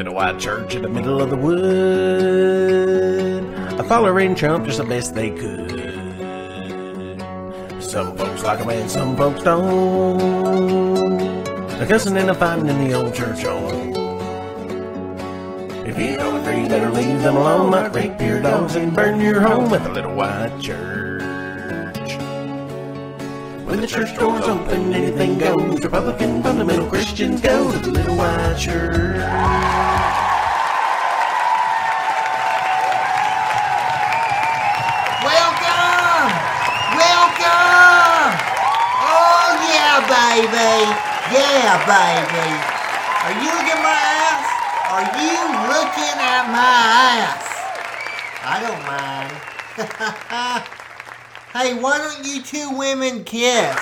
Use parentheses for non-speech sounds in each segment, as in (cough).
little white church in the middle of the wood. A following Trump just the best they could. Some folks like him and some folks don't. They're cussing and a fighting in the old church home. If you don't agree, better leave them alone. Might rape your dogs and burn your home with a little white church. When the church doors open, anything goes. Republican, fundamental Christians go to the little white church. Welcome! Welcome! Oh yeah, baby! Yeah, baby! Are you looking at my ass? Are you looking at my ass? I don't mind. (laughs) hey, why don't you two women kiss?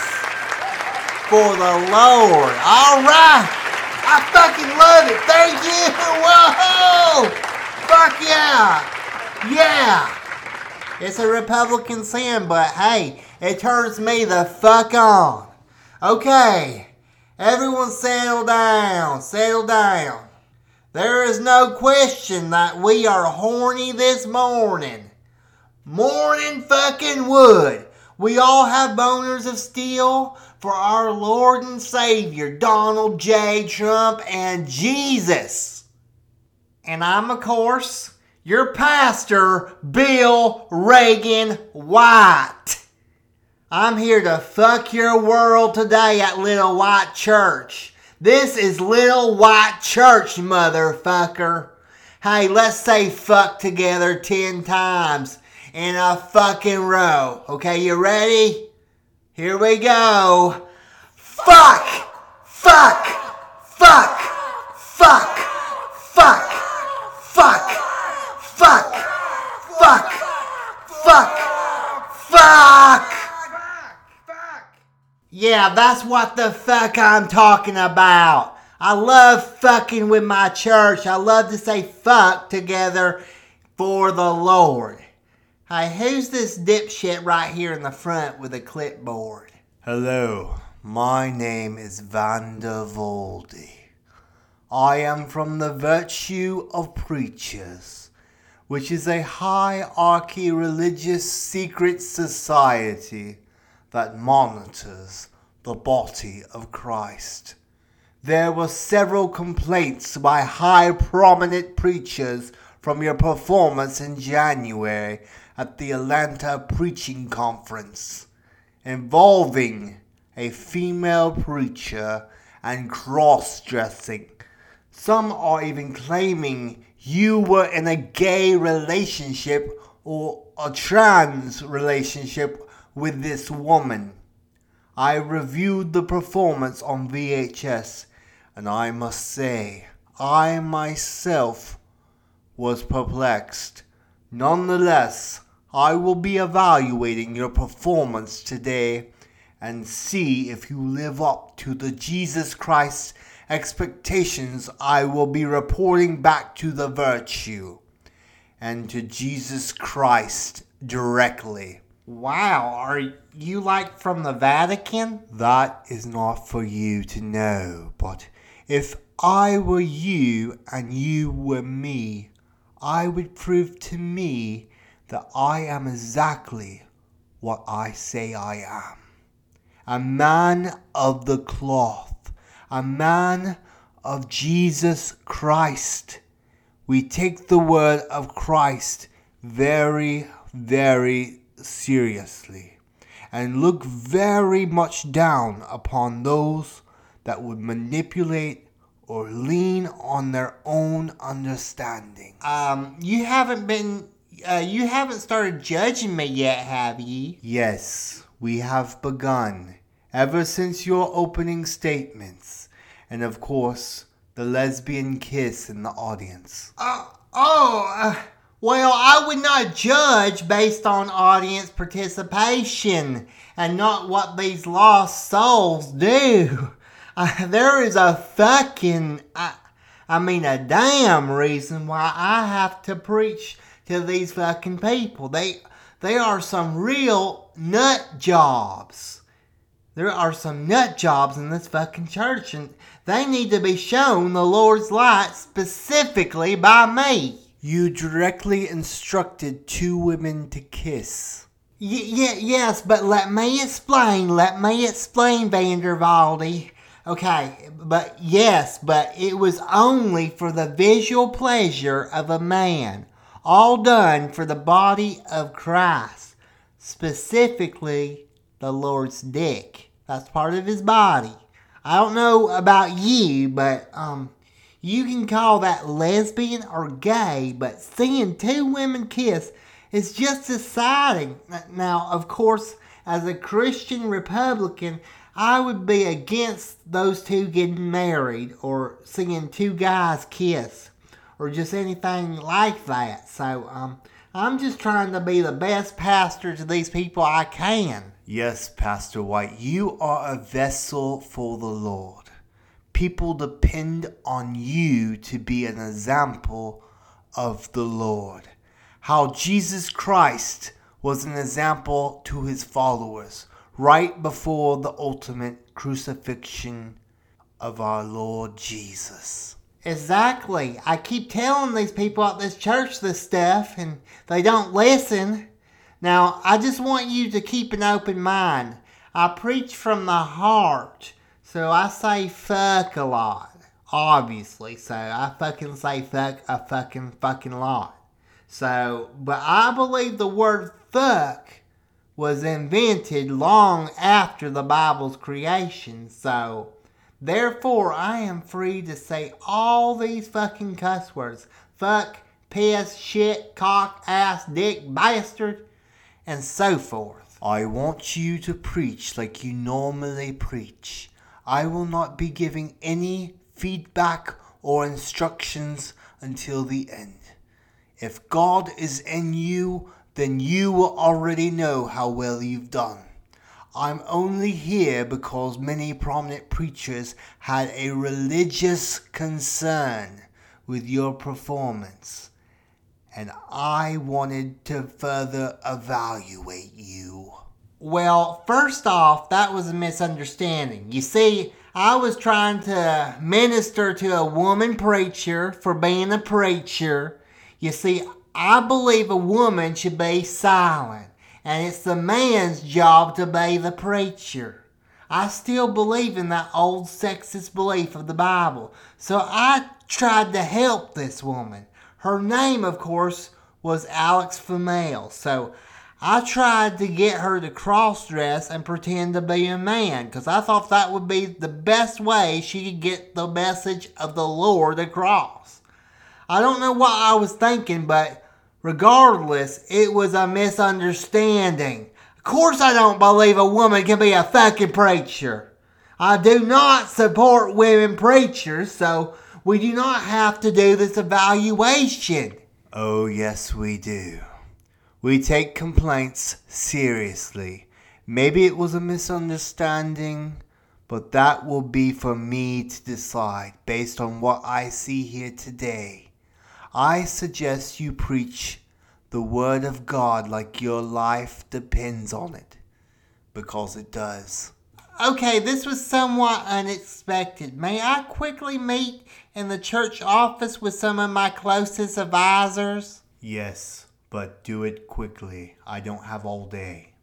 For the Lord. Alright! I fucking love it! Thank you! (laughs) Whoa! Fuck yeah! Yeah! It's a Republican sin, but hey, it turns me the fuck on. Okay, everyone settle down, settle down. There is no question that we are horny this morning. Morning fucking wood. We all have boners of steel for our Lord and Savior, Donald J. Trump and Jesus. And I'm, of course, your pastor, Bill Reagan White. I'm here to fuck your world today at Little White Church. This is Little White Church, motherfucker. Hey, let's say fuck together 10 times in a fucking row. Okay, you ready? Here we go. Fuck! Fuck! Fuck! Fuck! Fuck! Fuck! Fuck! Fuck! Fuck! Fuck! Yeah, that's what the fuck I'm talking about. I love fucking with my church. I love to say fuck together for the Lord. Hey, who's this dipshit right here in the front with a clipboard? Hello, my name is Voldy. I am from the Virtue of Preachers, which is a hierarchy religious secret society that monitors the body of Christ. There were several complaints by high prominent preachers from your performance in January at the Atlanta Preaching Conference involving a female preacher and cross dressing. Some are even claiming you were in a gay relationship or a trans relationship with this woman. I reviewed the performance on VHS and I must say, I myself was perplexed. Nonetheless, I will be evaluating your performance today and see if you live up to the Jesus Christ expectations I will be reporting back to the virtue and to Jesus Christ directly. Wow, are you like from the Vatican? That is not for you to know, but if I were you and you were me, I would prove to me that I am exactly what I say I am. A man of the cloth, a man of Jesus Christ. We take the word of Christ very, very seriously and look very much down upon those that would manipulate or lean on their own understanding. Um, you haven't been, uh, you haven't started judging me yet, have you? Yes, we have begun. Ever since your opening statements, and of course, the lesbian kiss in the audience. Uh, oh, uh, well, I would not judge based on audience participation and not what these lost souls do. (laughs) Uh, there is a fucking, uh, I mean, a damn reason why I have to preach to these fucking people. They, they are some real nut jobs. There are some nut jobs in this fucking church, and they need to be shown the Lord's light specifically by me. You directly instructed two women to kiss. Y- y- yes, but let me explain. Let me explain, Vandervaldi. Okay, but yes, but it was only for the visual pleasure of a man, all done for the body of Christ, specifically the Lord's dick. That's part of his body. I don't know about you, but um, you can call that lesbian or gay, but seeing two women kiss is just exciting. Now, of course, as a Christian Republican, I would be against those two getting married or seeing two guys kiss or just anything like that. So, um, I'm just trying to be the best pastor to these people I can. Yes, Pastor White, you are a vessel for the Lord. People depend on you to be an example of the Lord. How Jesus Christ was an example to his followers right before the ultimate crucifixion of our Lord Jesus. Exactly. I keep telling these people at this church this stuff and they don't listen. Now, I just want you to keep an open mind. I preach from the heart, so I say fuck a lot, obviously. So I fucking say fuck a fucking fucking lot. So, but I believe the word fuck was invented long after the Bible's creation. So, therefore, I am free to say all these fucking cuss words fuck, piss, shit, cock, ass, dick, bastard and so forth. I want you to preach like you normally preach. I will not be giving any feedback or instructions until the end. If God is in you, then you will already know how well you've done. I'm only here because many prominent preachers had a religious concern with your performance and I wanted to further evaluate you. Well, first off, that was a misunderstanding. You see, I was trying to minister to a woman preacher for being a preacher. You see, I believe a woman should be silent, and it's the man's job to be the preacher. I still believe in that old sexist belief of the Bible, so I tried to help this woman. Her name, of course, was Alex Female. So I tried to get her to cross dress and pretend to be a man because I thought that would be the best way she could get the message of the Lord across. I don't know what I was thinking, but regardless, it was a misunderstanding. Of course, I don't believe a woman can be a fucking preacher. I do not support women preachers, so we do not have to do this evaluation. Oh, yes, we do. We take complaints seriously. Maybe it was a misunderstanding, but that will be for me to decide based on what I see here today. I suggest you preach the Word of God like your life depends on it, because it does. Okay, this was somewhat unexpected. May I quickly meet in the church office with some of my closest advisors? Yes, but do it quickly. I don't have all day.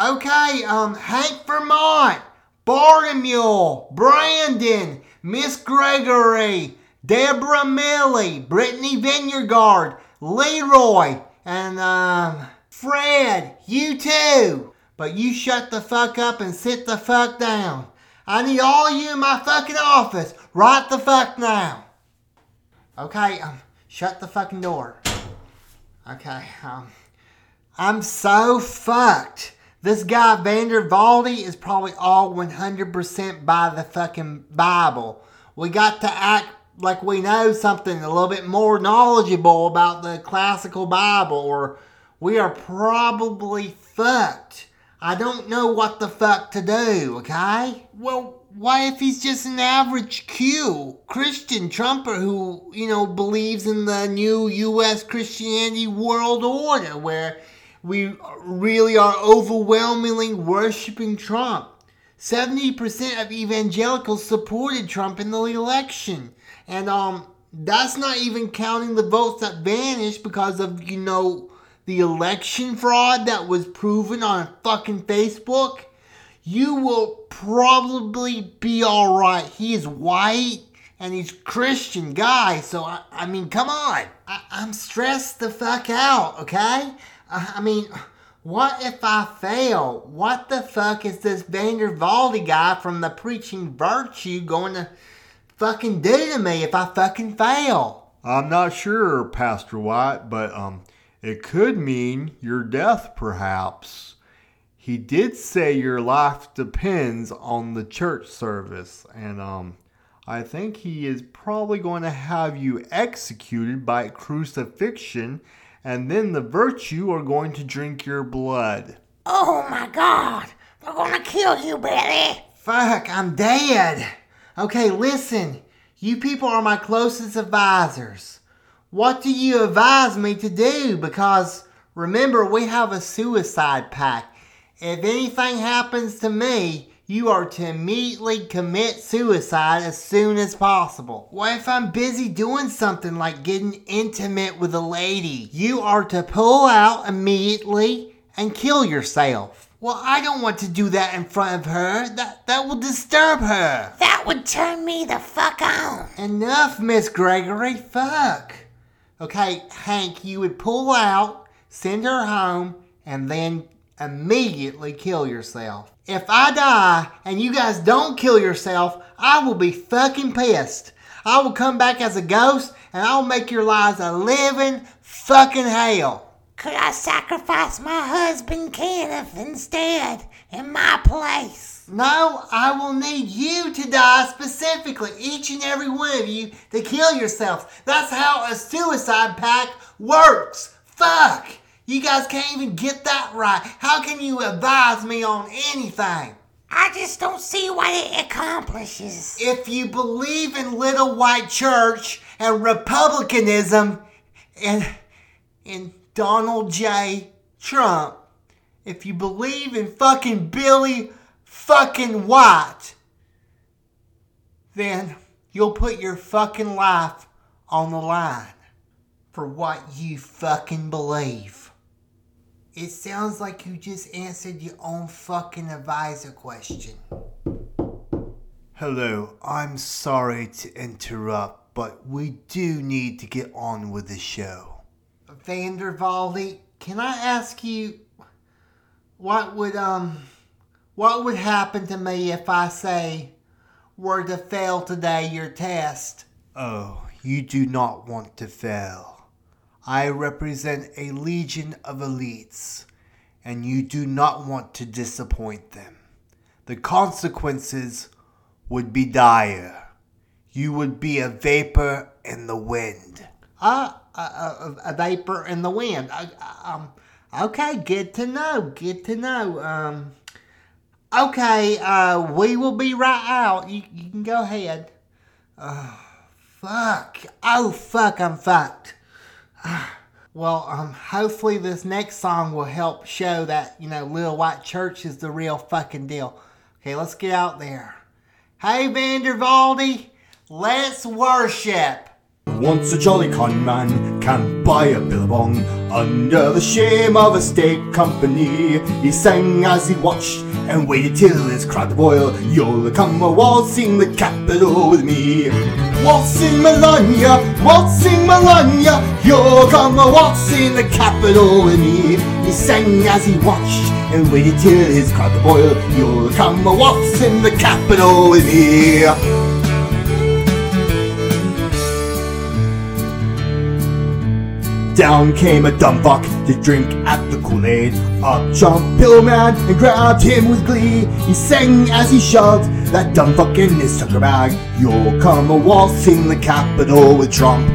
Okay, um, Hank Vermont, Barnumule, Brandon, Miss Gregory, Deborah Millie, Brittany Vineyard, Leroy, and um, Fred, you too. But you shut the fuck up and sit the fuck down. I need all you in my fucking office right the fuck now. Okay, um, shut the fucking door. Okay, um, I'm so fucked. This guy Vandervaldi is probably all 100% by the fucking Bible. We got to act like we know something a little bit more knowledgeable about the classical Bible, or we are probably fucked. I don't know what the fuck to do, okay? Well, why if he's just an average Q Christian Trumper who, you know, believes in the new U.S. Christianity world order where we really are overwhelmingly worshiping Trump? 70% of evangelicals supported Trump in the election. And um that's not even counting the votes that vanished because of, you know, the election fraud that was proven on fucking Facebook. You will probably be alright. He is white and he's Christian guy, so I, I mean, come on. I, I'm stressed the fuck out, okay? I, I mean, what if I fail? What the fuck is this Vander Valdi guy from the Preaching Virtue going to fucking do to me if I fucking fail? I'm not sure, Pastor White, but um, it could mean your death, perhaps. He did say your life depends on the church service, and um, I think he is probably going to have you executed by crucifixion and then the virtue are going to drink your blood. Oh my god! They're gonna kill you, Billy! Fuck, I'm dead! Okay, listen. You people are my closest advisors. What do you advise me to do? Because remember, we have a suicide pact. If anything happens to me, you are to immediately commit suicide as soon as possible. What if I'm busy doing something like getting intimate with a lady? You are to pull out immediately and kill yourself. Well, I don't want to do that in front of her. That that will disturb her. That would turn me the fuck on. Enough, Miss Gregory. Fuck. Okay, Hank, you would pull out, send her home, and then immediately kill yourself. If I die and you guys don't kill yourself, I will be fucking pissed. I will come back as a ghost and I'll make your lives a living fucking hell. Could I sacrifice my husband Kenneth instead in my place? No, I will need you to die specifically, each and every one of you, to kill yourself. That's how a suicide pact works. Fuck! You guys can't even get that right. How can you advise me on anything? I just don't see what it accomplishes. If you believe in Little White Church and Republicanism and in Donald J. Trump, if you believe in fucking Billy fucking White, then you'll put your fucking life on the line for what you fucking believe. It sounds like you just answered your own fucking advisor question. Hello, I'm sorry to interrupt, but we do need to get on with the show. Vandervaldi, can I ask you what would um what would happen to me if I say were to fail today your test? Oh, you do not want to fail. I represent a legion of elites, and you do not want to disappoint them. The consequences would be dire. You would be a vapor in the wind. Ah, a, a, vapor in the wind. Uh, um, okay, good to know. Good to know. Um, okay, uh, we will be right out. You, you can go ahead. Oh, fuck. Oh, fuck, I'm fucked. (sighs) well, um, hopefully this next song will help show that, you know, Little White Church is the real fucking deal. Okay, let's get out there. Hey, Vandervaldi, let's worship. Once a jolly con man can't buy a billabong under the shame of a state company. He sang as he watched and waited till his crowd boil. You'll come a waltzing the capital with me. Waltzing Melania, waltzing Melania, you'll come a waltzing the capital with me. He sang as he watched and waited till his crowd boil. You'll come a waltzing the capital with me. Down came a dumb fuck to drink at the Kool-Aid. Up jumped Pillman and grabbed him with glee. He sang as he shoved that dumb fuck in his tucker bag. You'll come a waltzing the Capitol with Trump.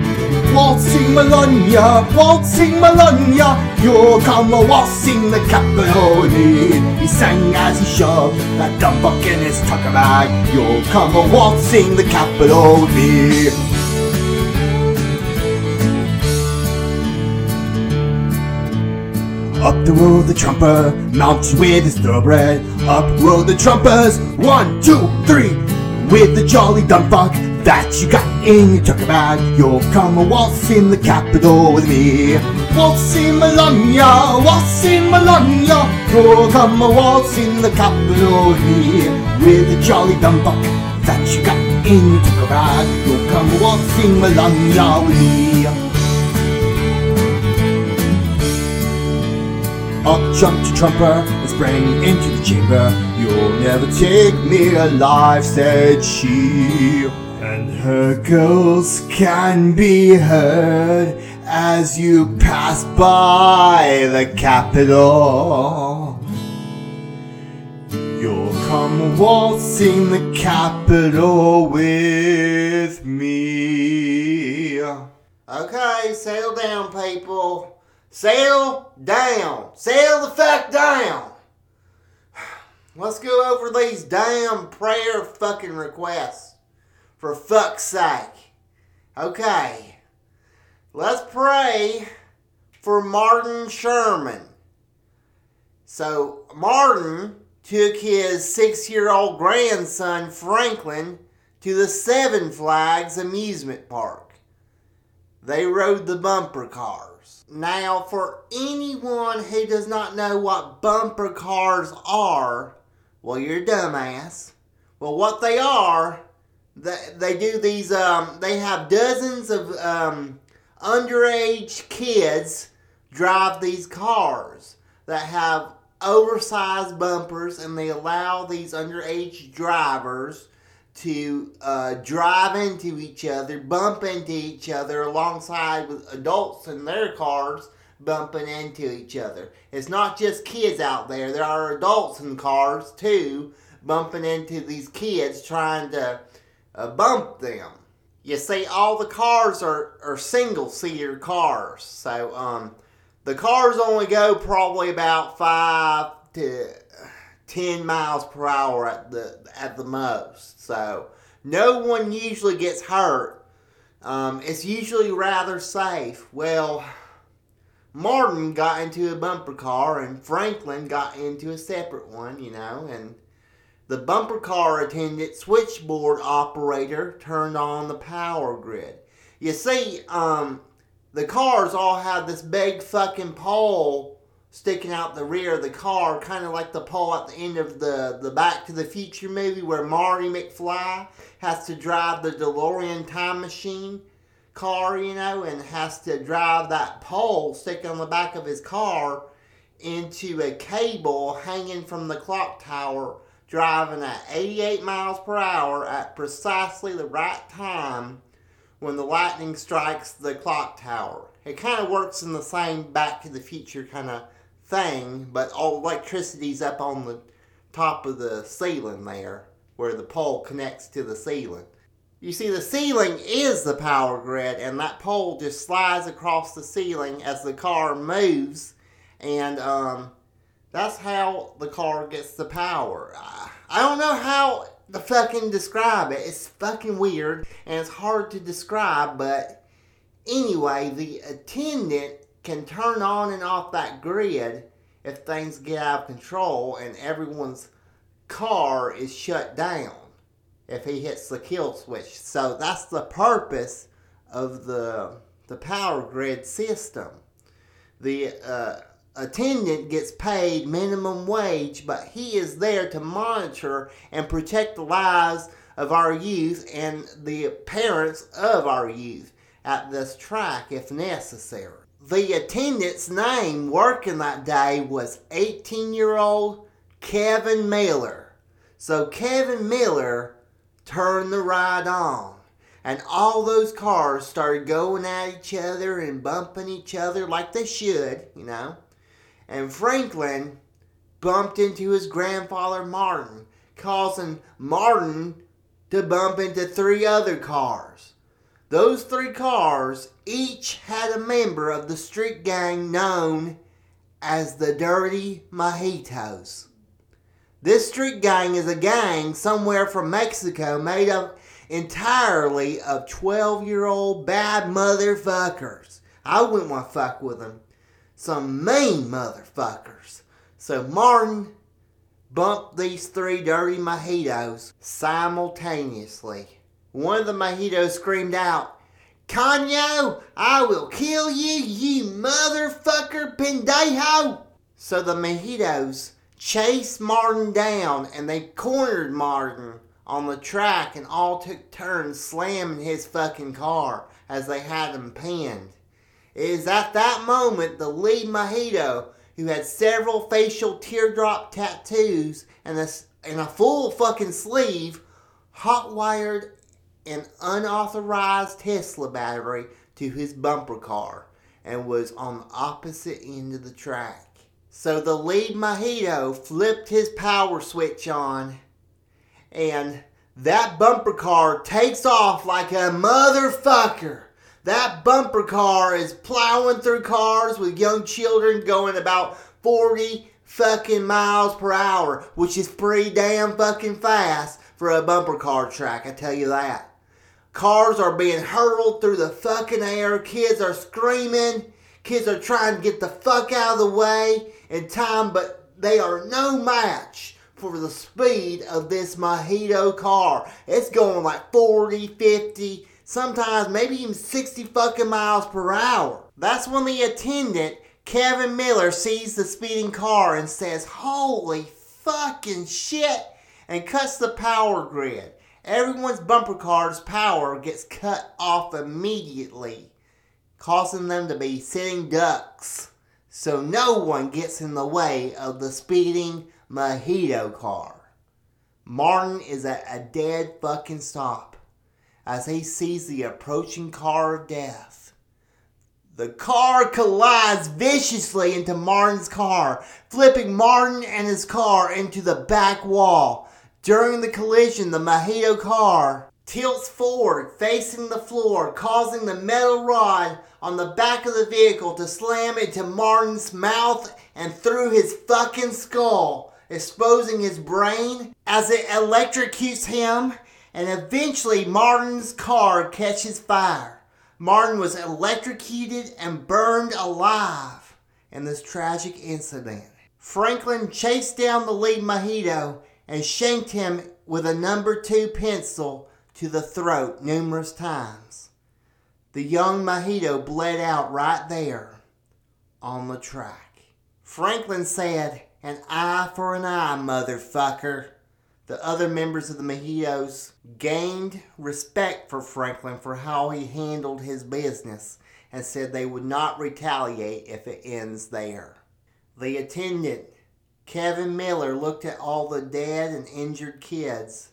Waltzing Melania, waltzing Melania, you'll come a waltzing the Capitol with me. He sang as he shoved that dumb fuck in his tucker bag. You'll come a waltzing the Capitol with me. Up the road the trumper, mounted with his thoroughbred. Up roll the trumpers, one, two, three. With the jolly dumbfuck that you got in your tucker bag, you'll come a waltz in the capital with me. Waltz in Bologna, waltz in Bologna, you'll come a waltz in the capital with me. With the jolly dumbfuck that you got in your tucker bag, you'll come a waltz in Bologna with me. Up jumped a trumper and sprang into the chamber. You'll never take me alive, said she. And her girls can be heard as you pass by the Capitol. You'll come waltzing the Capitol with me. Okay, settle down, people. Settle down. Settle the fuck down. (sighs) Let's go over these damn prayer fucking requests. For fuck's sake. Okay. Let's pray for Martin Sherman. So, Martin took his six year old grandson, Franklin, to the Seven Flags amusement park. They rode the bumper cars. Now, for anyone who does not know what bumper cars are, well, you're a dumbass. Well, what they are, they, they do these, um, they have dozens of um, underage kids drive these cars that have oversized bumpers and they allow these underage drivers to uh, drive into each other, bump into each other alongside with adults in their cars bumping into each other. It's not just kids out there, there are adults in cars too bumping into these kids trying to uh, bump them. You see, all the cars are, are single seater cars, so um, the cars only go probably about five to 10 miles per hour at the at the most. So no one usually gets hurt. Um, it's usually rather safe. Well, Martin got into a bumper car and Franklin got into a separate one, you know, and the bumper car attendant switchboard operator turned on the power grid. You see, um, the cars all have this big fucking pole sticking out the rear of the car, kind of like the pole at the end of the, the Back to the Future movie where Marty McFly has to drive the DeLorean time machine car, you know, and has to drive that pole sticking on the back of his car into a cable hanging from the clock tower, driving at 88 miles per hour at precisely the right time when the lightning strikes the clock tower. It kind of works in the same Back to the Future kind of thing, but all electricity's up on the top of the ceiling there, where the pole connects to the ceiling. You see, the ceiling is the power grid, and that pole just slides across the ceiling as the car moves, and um, that's how the car gets the power. I, I don't know how to fucking describe it. It's fucking weird, and it's hard to describe, but anyway, the attendant can turn on and off that grid if things get out of control and everyone's car is shut down if he hits the kill switch. So that's the purpose of the the power grid system. The uh, attendant gets paid minimum wage, but he is there to monitor and protect the lives of our youth and the parents of our youth at this track if necessary. The attendant's name working that day was 18 year old Kevin Miller. So Kevin Miller turned the ride on. And all those cars started going at each other and bumping each other like they should, you know. And Franklin bumped into his grandfather Martin, causing Martin to bump into three other cars. Those three cars each had a member of the street gang known as the Dirty Mojitos. This street gang is a gang somewhere from Mexico made up entirely of 12 year old bad motherfuckers. I wouldn't want to fuck with them. Some mean motherfuckers. So Martin bumped these three dirty mojitos simultaneously. One of the mojitos screamed out, Canyo, I will kill you, you motherfucker pendejo! So the mojitos chased Martin down and they cornered Martin on the track and all took turns slamming his fucking car as they had him pinned. It is at that moment the lead mojito, who had several facial teardrop tattoos and a, and a full fucking sleeve, hot wired an unauthorized Tesla battery to his bumper car and was on the opposite end of the track. So the lead mojito flipped his power switch on and that bumper car takes off like a motherfucker. That bumper car is plowing through cars with young children going about 40 fucking miles per hour, which is pretty damn fucking fast for a bumper car track, I tell you that. Cars are being hurled through the fucking air. Kids are screaming. Kids are trying to get the fuck out of the way in time, but they are no match for the speed of this Mojito car. It's going like 40, 50, sometimes maybe even 60 fucking miles per hour. That's when the attendant, Kevin Miller, sees the speeding car and says, Holy fucking shit, and cuts the power grid. Everyone's bumper car's power gets cut off immediately, causing them to be sitting ducks. So no one gets in the way of the speeding Mojito car. Martin is at a dead fucking stop as he sees the approaching car of death. The car collides viciously into Martin's car, flipping Martin and his car into the back wall. During the collision, the Mojito car tilts forward, facing the floor, causing the metal rod on the back of the vehicle to slam into Martin's mouth and through his fucking skull, exposing his brain as it electrocutes him, and eventually Martin's car catches fire. Martin was electrocuted and burned alive in this tragic incident. Franklin chased down the lead Mojito and shanked him with a number two pencil to the throat numerous times. The young Mojito bled out right there on the track. Franklin said, An eye for an eye, motherfucker. The other members of the Mojitos gained respect for Franklin for how he handled his business and said they would not retaliate if it ends there. The attendant Kevin Miller looked at all the dead and injured kids,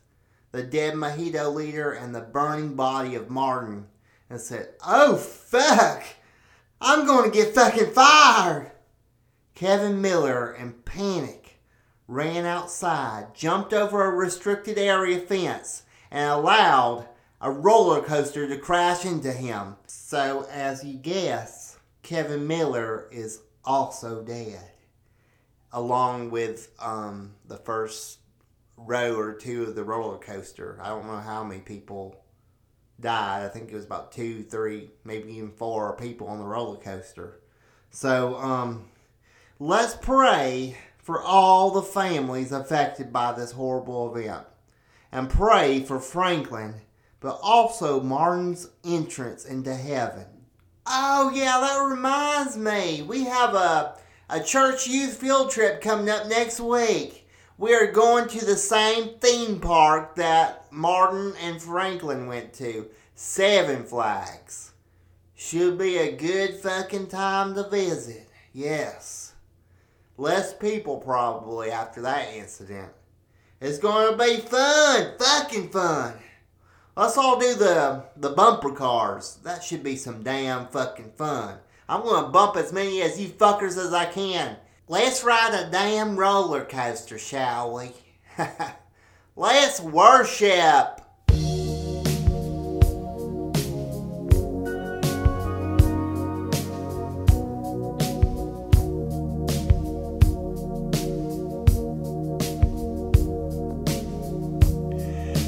the dead Mojito leader, and the burning body of Martin, and said, Oh, fuck! I'm going to get fucking fired! Kevin Miller, in panic, ran outside, jumped over a restricted area fence, and allowed a roller coaster to crash into him. So, as you guess, Kevin Miller is also dead along with um, the first row or two of the roller coaster. I don't know how many people died. I think it was about two, three, maybe even four people on the roller coaster. So um, let's pray for all the families affected by this horrible event and pray for Franklin, but also Martin's entrance into heaven. Oh, yeah, that reminds me. We have a a church youth field trip coming up next week. We are going to the same theme park that Martin and Franklin went to, Seven Flags. Should be a good fucking time to visit. Yes. Less people probably after that incident. It's going to be fun, fucking fun. Let's all do the the bumper cars. That should be some damn fucking fun. I'm gonna bump as many as you fuckers as I can. Let's ride a damn roller coaster, shall we? (laughs) Let's worship.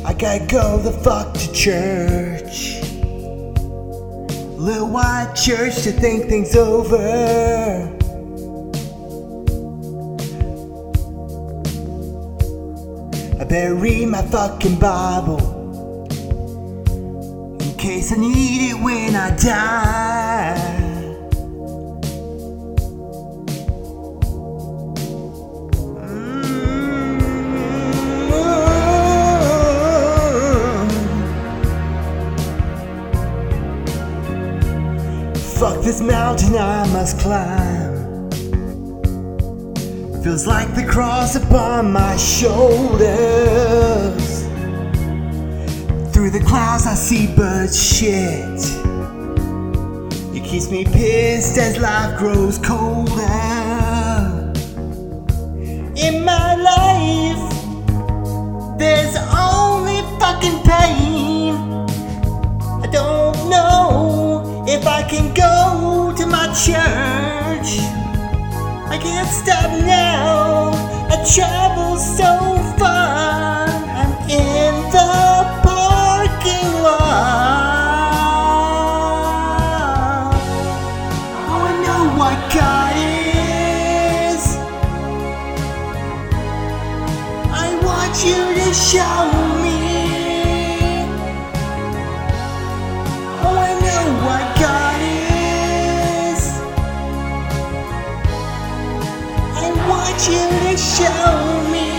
I gotta go the fuck to church. Little white church to think things over. I bury my fucking Bible in case I need it when I die. This mountain I must climb. Feels like the cross upon my shoulders. Through the clouds I see birds shit. It keeps me pissed as life grows colder. In my life, there's only fucking pain. If I can go to my church. I can't stop now. I travel so far. I'm in the parking lot. Oh, I know what God is. I want you to show you to show me.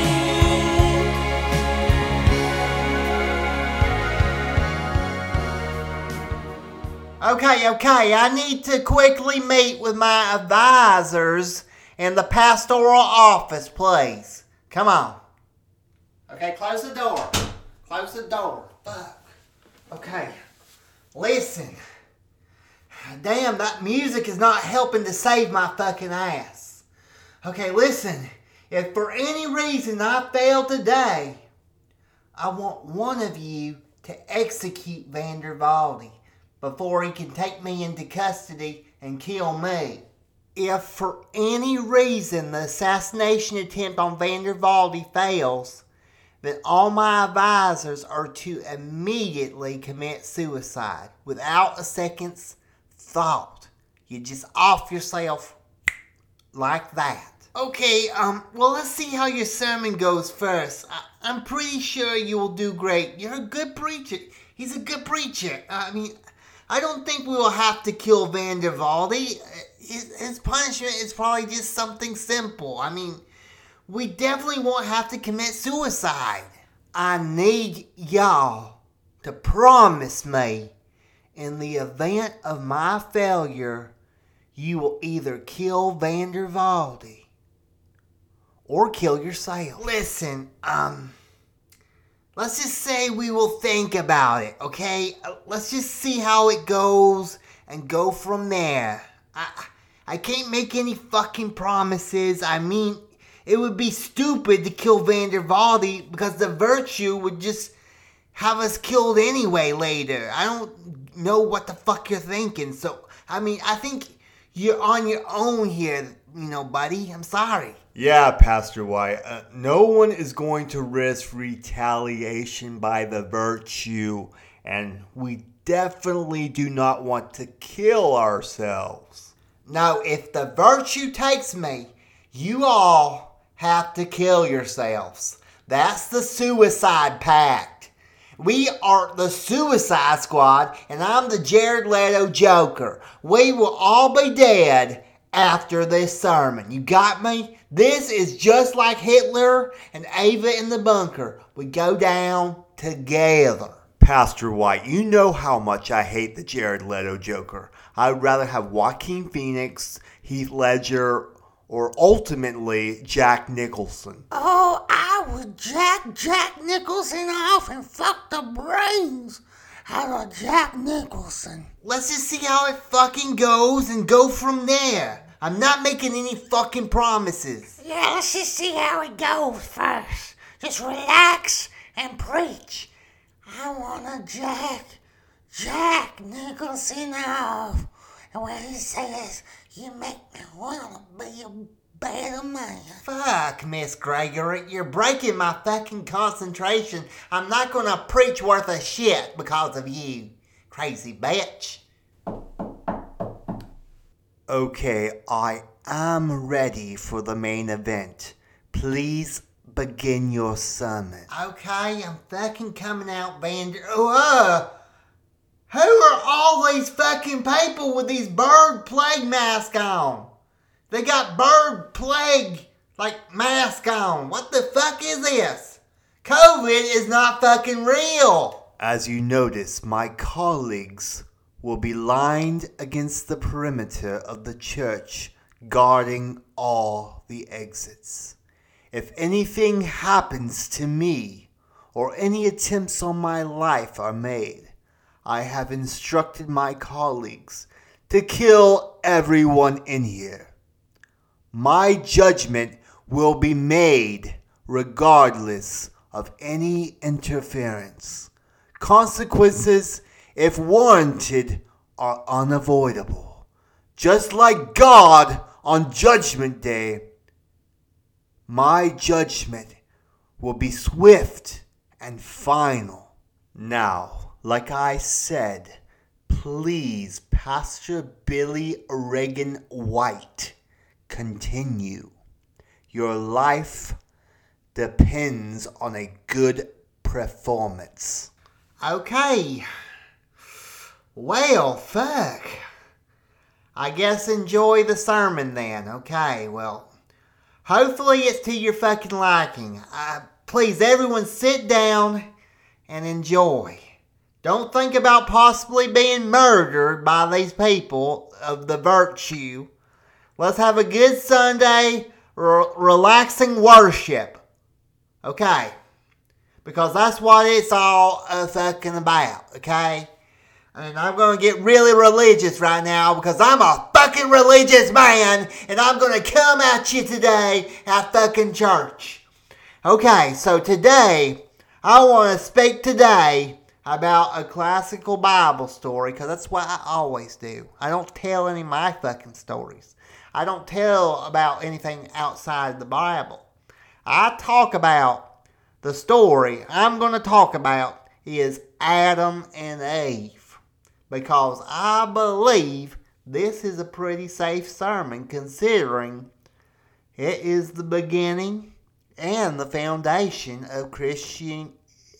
Okay, okay, I need to quickly meet with my advisors in the pastoral office, please. Come on. Okay, close the door. Close the door. Fuck. Okay. Listen. Damn, that music is not helping to save my fucking ass. Okay, listen. If for any reason I fail today, I want one of you to execute Vandervalde before he can take me into custody and kill me. If for any reason the assassination attempt on Vandervalde fails, then all my advisors are to immediately commit suicide without a second's thought. You just off yourself like that. Okay, um, well, let's see how your sermon goes first. I, I'm pretty sure you will do great. You're a good preacher. He's a good preacher. I mean, I don't think we will have to kill Vandervalde. His, his punishment is probably just something simple. I mean, we definitely won't have to commit suicide. I need y'all to promise me in the event of my failure, you will either kill Vandervalde or kill yourself. Listen, um, let's just say we will think about it, okay? Uh, Let's just see how it goes and go from there. I, I can't make any fucking promises. I mean, it would be stupid to kill Vandervalde because the virtue would just have us killed anyway later. I don't know what the fuck you're thinking. So, I mean, I think you're on your own here, you know, buddy. I'm sorry. Yeah, Pastor White. Uh, no one is going to risk retaliation by the virtue, and we definitely do not want to kill ourselves. No, if the virtue takes me, you all have to kill yourselves. That's the suicide pact. We are the Suicide Squad, and I'm the Jared Leto Joker. We will all be dead after this sermon. You got me? This is just like Hitler and Eva in the bunker. We go down together. Pastor White, you know how much I hate the Jared Leto Joker. I'd rather have Joaquin Phoenix, Heath Ledger, or ultimately Jack Nicholson. Oh, I would jack Jack Nicholson off and fuck the brains out of Jack Nicholson. Let's just see how it fucking goes and go from there. I'm not making any fucking promises. Yeah, let's just see how it goes first. Just relax and preach. I wanna jack Jack Nicholson off. And when he says, you make me wanna be a better man. Fuck, Miss Gregory, you're breaking my fucking concentration. I'm not gonna preach worth a shit because of you, crazy bitch. Okay, I am ready for the main event. Please begin your sermon. Okay, I'm fucking coming out, Vander. Oh, uh, who are all these fucking people with these bird plague masks on? They got bird plague like mask on. What the fuck is this? COVID is not fucking real. As you notice, my colleagues will be lined against the perimeter of the church, guarding all the exits. If anything happens to me or any attempts on my life are made, I have instructed my colleagues to kill everyone in here. My judgment will be made regardless of any interference. Consequences, if warranted, are unavoidable. Just like God on Judgment Day, my judgment will be swift and final. Now, like I said, please, Pastor Billy Reagan White, continue. Your life depends on a good performance. Okay. Well, fuck. I guess enjoy the sermon then. Okay, well, hopefully it's to your fucking liking. Uh, please, everyone, sit down and enjoy. Don't think about possibly being murdered by these people of the virtue. Let's have a good Sunday, re- relaxing worship. Okay? Because that's what it's all uh, fucking about, okay? And I'm gonna get really religious right now because I'm a fucking religious man and I'm gonna come at you today at fucking church. Okay, so today, I wanna speak today about a classical Bible story because that's what I always do. I don't tell any of my fucking stories. I don't tell about anything outside the Bible. I talk about the story I'm going to talk about is Adam and Eve because I believe this is a pretty safe sermon considering it is the beginning and the foundation of Christianity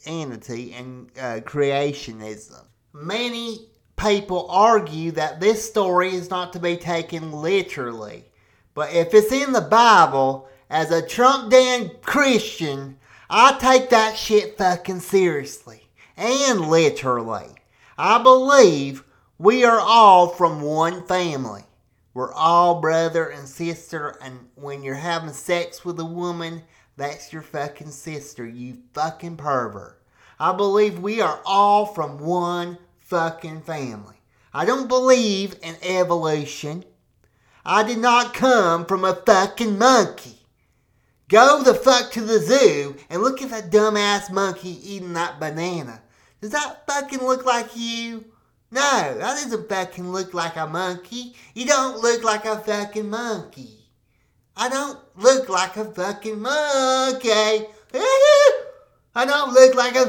and uh, creationism. Many people argue that this story is not to be taken literally, but if it's in the Bible, as a Trump Dan Christian, I take that shit fucking seriously and literally. I believe we are all from one family. We're all brother and sister, and when you're having sex with a woman, that's your fucking sister, you fucking pervert. I believe we are all from one fucking family. I don't believe in evolution. I did not come from a fucking monkey. Go the fuck to the zoo and look at that dumbass monkey eating that banana. Does that fucking look like you? No, that doesn't fucking look like a monkey. You don't look like a fucking monkey. I don't look like a fucking monkey. (laughs) I don't look like a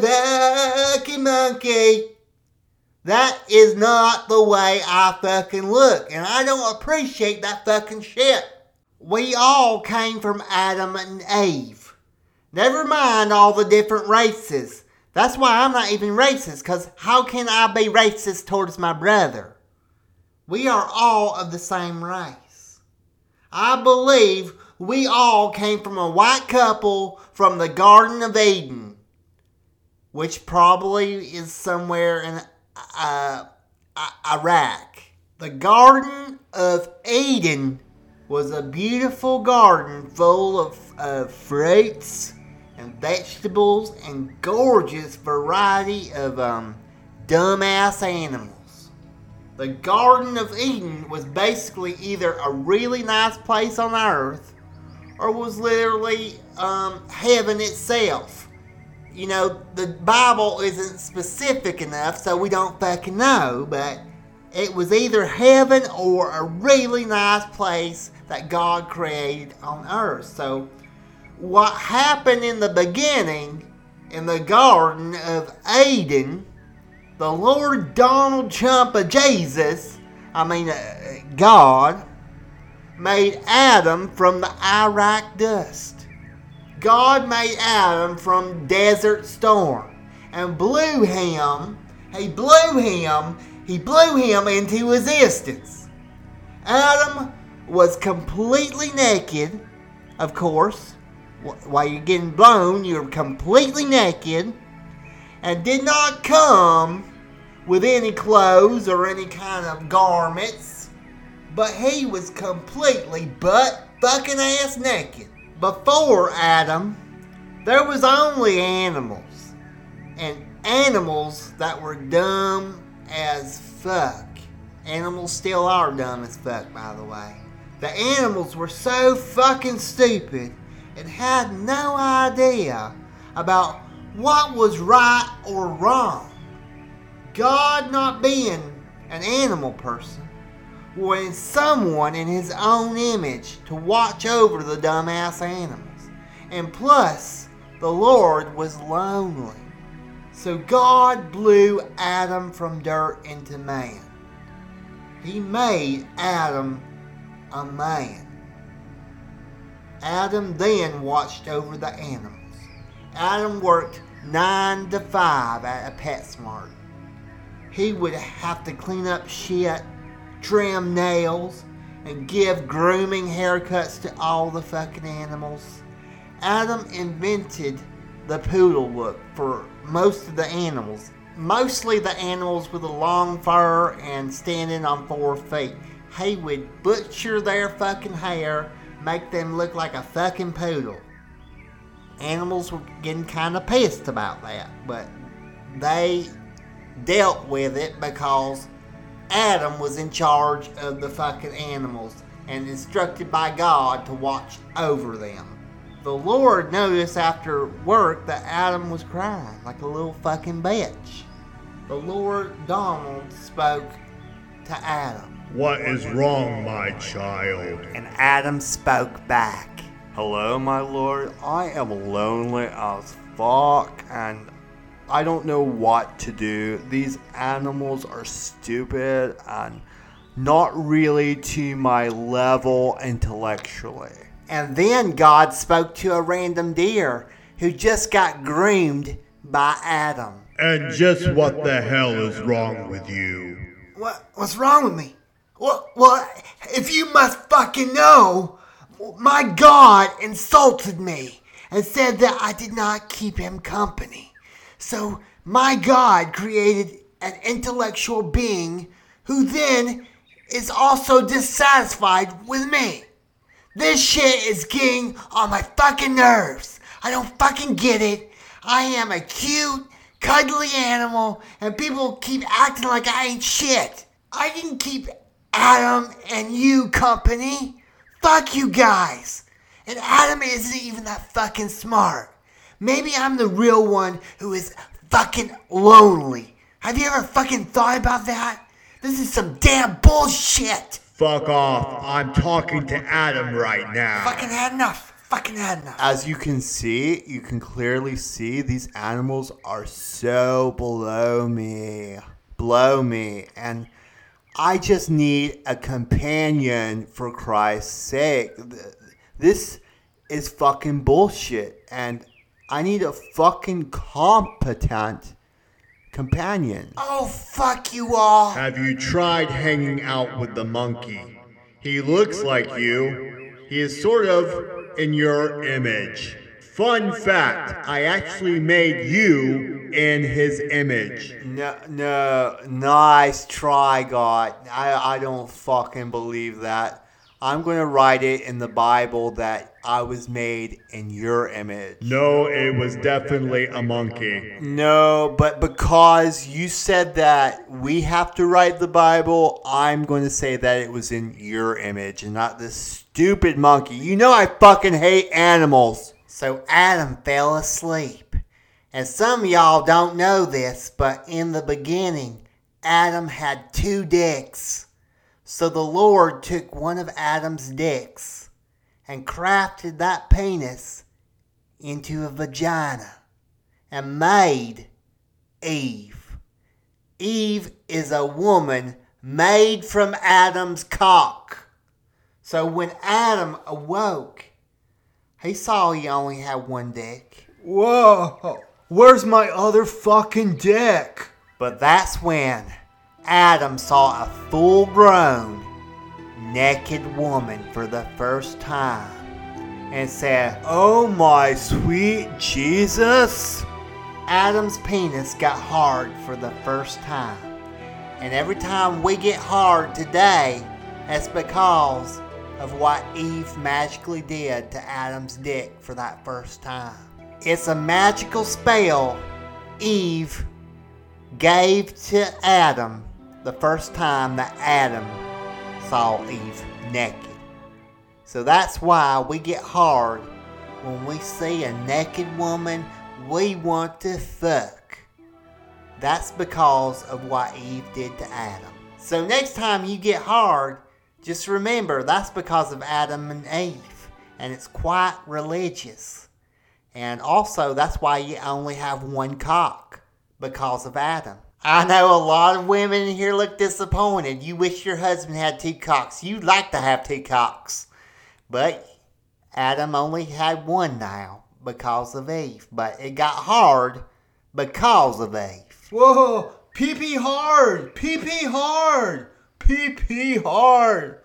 fucking monkey. That is not the way I fucking look, and I don't appreciate that fucking shit. We all came from Adam and Eve. Never mind all the different races. That's why I'm not even racist, because how can I be racist towards my brother? We are all of the same race. I believe we all came from a white couple from the Garden of Eden, which probably is somewhere in uh, Iraq. The Garden of Eden was a beautiful garden full of fruits and vegetables and gorgeous variety of um, dumbass animals. The Garden of Eden was basically either a really nice place on earth or was literally um, heaven itself. You know, the Bible isn't specific enough, so we don't fucking know, but it was either heaven or a really nice place that God created on earth. So, what happened in the beginning in the Garden of Eden, the Lord Donald Trump of Jesus, I mean, uh, God, made Adam from the Iraq dust. God made Adam from desert storm and blew him, he blew him, he blew him into existence. Adam was completely naked, of course. Wh- While you're getting blown, you're completely naked and did not come with any clothes or any kind of garments, but he was completely butt fucking ass naked. Before Adam, there was only animals, and animals that were dumb as fuck. Animals still are dumb as fuck, by the way. The animals were so fucking stupid and had no idea about what was right or wrong. God, not being an animal person, wanted someone in his own image to watch over the dumbass animals. And plus, the Lord was lonely. So God blew Adam from dirt into man. He made Adam a man. Adam then watched over the animals. Adam worked nine to five at a PetSmart. He would have to clean up shit, trim nails, and give grooming haircuts to all the fucking animals. Adam invented the poodle look for most of the animals. Mostly the animals with a long fur and standing on four feet. He would butcher their fucking hair, make them look like a fucking poodle. Animals were getting kind of pissed about that, but they dealt with it because Adam was in charge of the fucking animals and instructed by God to watch over them. The Lord noticed after work that Adam was crying like a little fucking bitch. The Lord Donald spoke to Adam, What is wrong, my child? and Adam spoke back. Hello, my lord. I am lonely as fuck and I don't know what to do. These animals are stupid and not really to my level intellectually. And then God spoke to a random deer who just got groomed by Adam. And just what the hell is wrong with you? What what's wrong with me? Well, well, if you must fucking know, my God insulted me and said that I did not keep him company. So my God created an intellectual being who then is also dissatisfied with me. This shit is getting on my fucking nerves. I don't fucking get it. I am a cute, cuddly animal, and people keep acting like I ain't shit. I didn't keep Adam and you company. Fuck you guys. And Adam isn't even that fucking smart. Maybe I'm the real one who is fucking lonely. Have you ever fucking thought about that? This is some damn bullshit. Fuck off. I'm talking to Adam right now. Fucking had enough. Fucking had enough. As you can see, you can clearly see these animals are so below me. Below me. And I just need a companion for Christ's sake. This is fucking bullshit. And I need a fucking competent companion. Oh, fuck you all. Have you tried hanging out with the monkey? He looks like you. He is sort of in your image. Fun fact I actually made you in his image. No, no, nice try, God. I, I don't fucking believe that. I'm going to write it in the Bible that I was made in your image. No, it was definitely a monkey. No, but because you said that we have to write the Bible, I'm going to say that it was in your image and not this stupid monkey. You know I fucking hate animals. So Adam fell asleep. And some y'all don't know this, but in the beginning, Adam had two dicks. So the Lord took one of Adam's dicks and crafted that penis into a vagina and made Eve. Eve is a woman made from Adam's cock. So when Adam awoke, He saw he only had one dick. Whoa! Where's my other fucking dick? But that's when Adam saw a full grown, naked woman for the first time and said, Oh my sweet Jesus! Adam's penis got hard for the first time. And every time we get hard today, that's because of what Eve magically did to Adam's dick for that first time. It's a magical spell Eve gave to Adam the first time that Adam saw Eve naked. So that's why we get hard when we see a naked woman we want to fuck. That's because of what Eve did to Adam. So next time you get hard, just remember that's because of Adam and Eve. And it's quite religious. And also, that's why you only have one cock because of Adam. I know a lot of women here look disappointed. You wish your husband had two cocks. You'd like to have two cocks. But Adam only had one now because of Eve. But it got hard because of Eve. Whoa! Pee pee hard! Pee pee hard! Pee pee hard!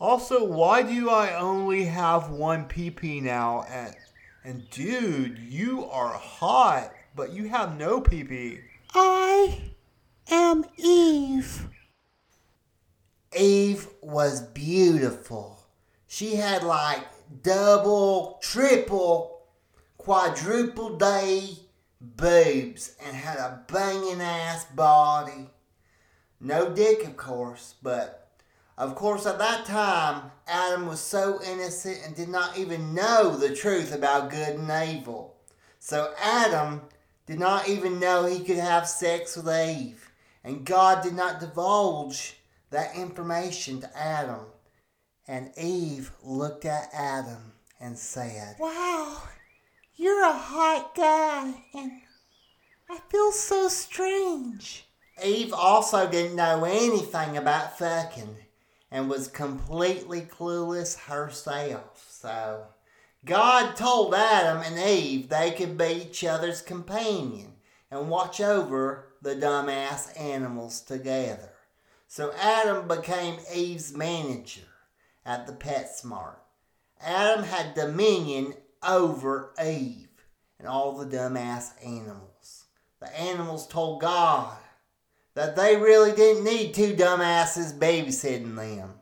Also, why do I only have one pee pee now? And, and dude, you are hot, but you have no pee pee. I am Eve. Eve was beautiful. She had like double, triple, quadruple day boobs and had a banging ass body. No dick, of course, but of course at that time, Adam was so innocent and did not even know the truth about good and evil. So Adam did not even know he could have sex with Eve, and God did not divulge that information to Adam. And Eve looked at Adam and said, Wow, you're a hot guy, and I feel so strange. Eve also didn't know anything about fucking and was completely clueless herself. So God told Adam and Eve they could be each other's companion and watch over the dumbass animals together. So Adam became Eve's manager at the PetSmart. Adam had dominion over Eve and all the dumbass animals. The animals told God that they really didn't need two dumbasses babysitting them.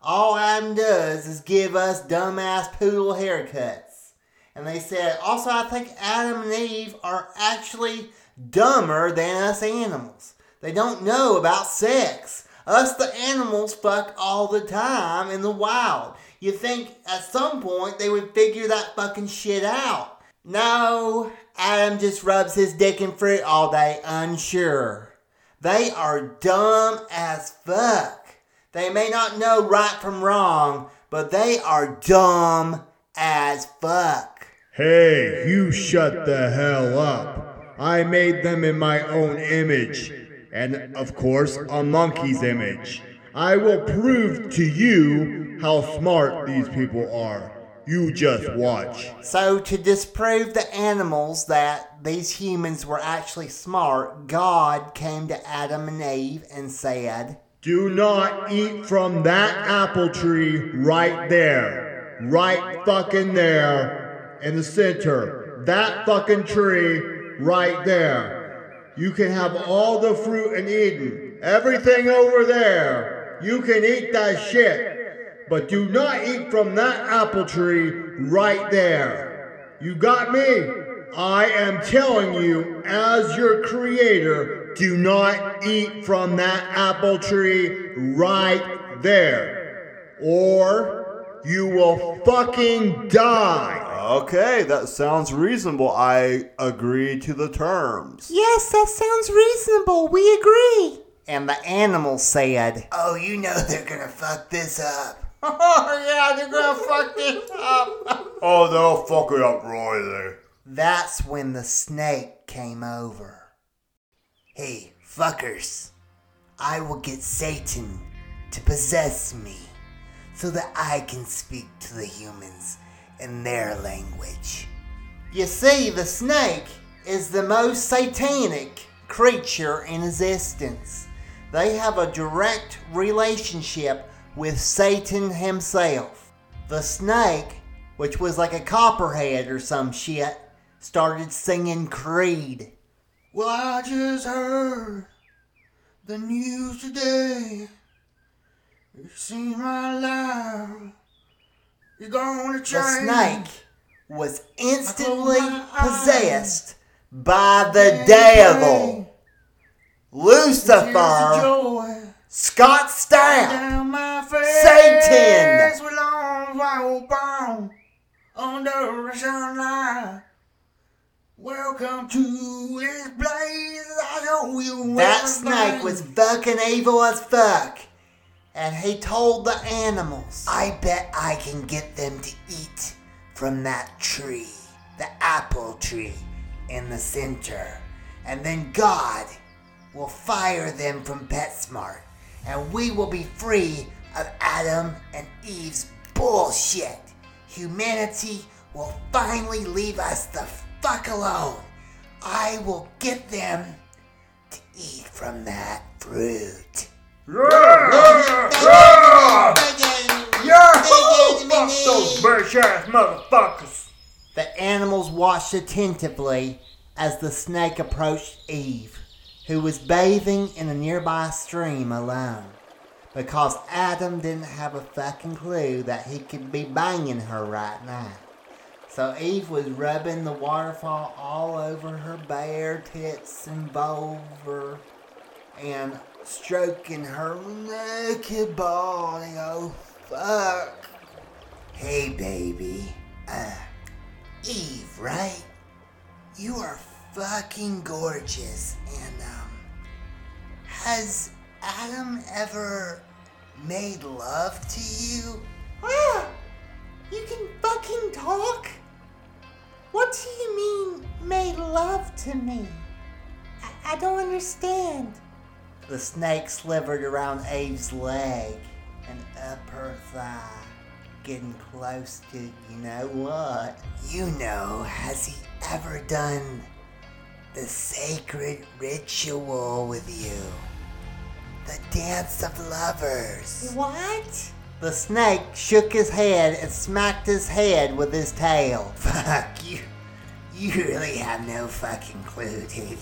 All Adam does is give us dumbass poodle haircuts. And they said, also, I think Adam and Eve are actually dumber than us animals. They don't know about sex. Us, the animals, fuck all the time in the wild. You think at some point they would figure that fucking shit out. No, Adam just rubs his dick in fruit all day, unsure. They are dumb as fuck. They may not know right from wrong, but they are dumb as fuck. Hey, you shut the hell up. I made them in my own image. And of course, a monkey's image. I will prove to you how smart these people are. You just watch. So, to disprove the animals that these humans were actually smart, God came to Adam and Eve and said, Do not eat from that apple tree right there. Right fucking there in the center. That fucking tree right there. You can have all the fruit in Eden. Everything over there. You can eat that shit. But do not eat from that apple tree right there. You got me? I am telling you, as your creator, do not eat from that apple tree right there. Or you will fucking die. Okay, that sounds reasonable. I agree to the terms. Yes, that sounds reasonable. We agree. and the animal said, Oh, you know they're gonna fuck this up. Oh, yeah, they're gonna fuck this up. Oh, they'll fuck it up royally. That's when the snake came over. Hey, fuckers. I will get Satan to possess me so that I can speak to the humans in their language. You see, the snake is the most satanic creature in existence. They have a direct relationship with Satan himself. The snake, which was like a copperhead or some shit, started singing Creed. Well, I just heard the news today. It seems my life is gonna change. The snake was instantly possessed by the devil. Lucifer, Scott Stapp, down my face. Satan. With arms wide open under sunlight. Welcome to this place. I know you That snake was fucking evil as fuck. And he told the animals, I bet I can get them to eat from that tree, the apple tree in the center. And then God will fire them from PetSmart. And we will be free of Adam and Eve's bullshit. Humanity will finally leave us the fuck alone. I will get them to eat from that fruit. the animals watched attentively as the snake approached Eve, who was bathing in a nearby stream alone. Because Adam didn't have a fucking clue that he could be banging her right now. So Eve was rubbing the waterfall all over her bare tits and vulva and stroking her naked body. Oh, fuck. Hey, baby. Uh, Eve, right? You are fucking gorgeous. Has Adam ever made love to you? Ah, you can fucking talk? What do you mean, made love to me? I, I don't understand. The snake slivered around Eve's leg and up her thigh, getting close to you know what. You know, has he ever done the sacred ritual with you? The dance of lovers. What? The snake shook his head and smacked his head with his tail. (laughs) Fuck, you. You really have no fucking clue, dude.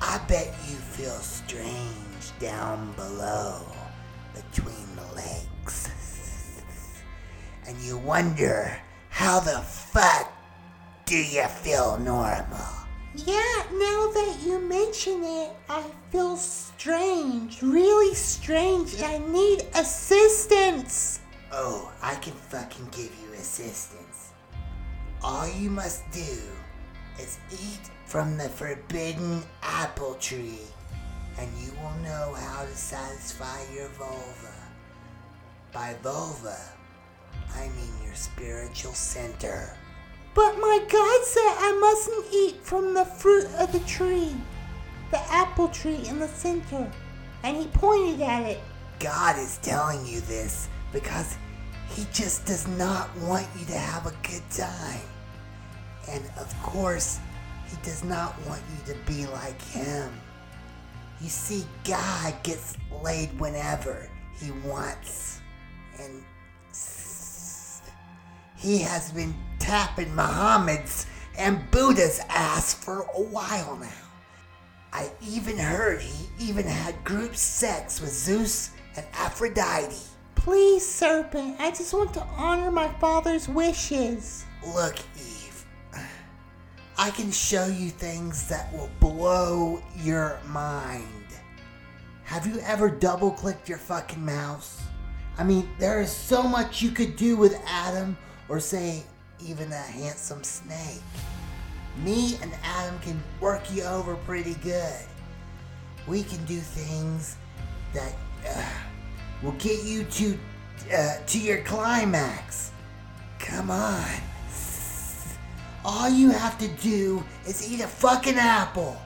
I bet you feel strange down below between the legs. (laughs) And you wonder how the fuck do you feel normal? Yeah, now that you mention it, I feel strange, really strange, I need assistance. Oh, I can fucking give you assistance. All you must do is eat from the forbidden apple tree, and you will know how to satisfy your vulva. By vulva, I mean your spiritual center. But my God said I mustn't eat from the fruit of the tree, the apple tree in the center, and he pointed at it. God is telling you this because He just does not want you to have a good time. And of course, He does not want you to be like Him. You see, God gets laid whenever He wants. And He has been tapping Muhammad's and Buddha's ass for a while now. I even heard he even had group sex with Zeus and Aphrodite. Please, serpent, I just want to honor my father's wishes. Look, Eve, I can show you things that will blow your mind. Have you ever double clicked your fucking mouse? I mean, there is so much you could do with Adam, or say, even a handsome snake. Me and Adam can work you over pretty good. We can do things that uh, will get you to uh, to your climax. Come on. All you have to do is eat a fucking apple.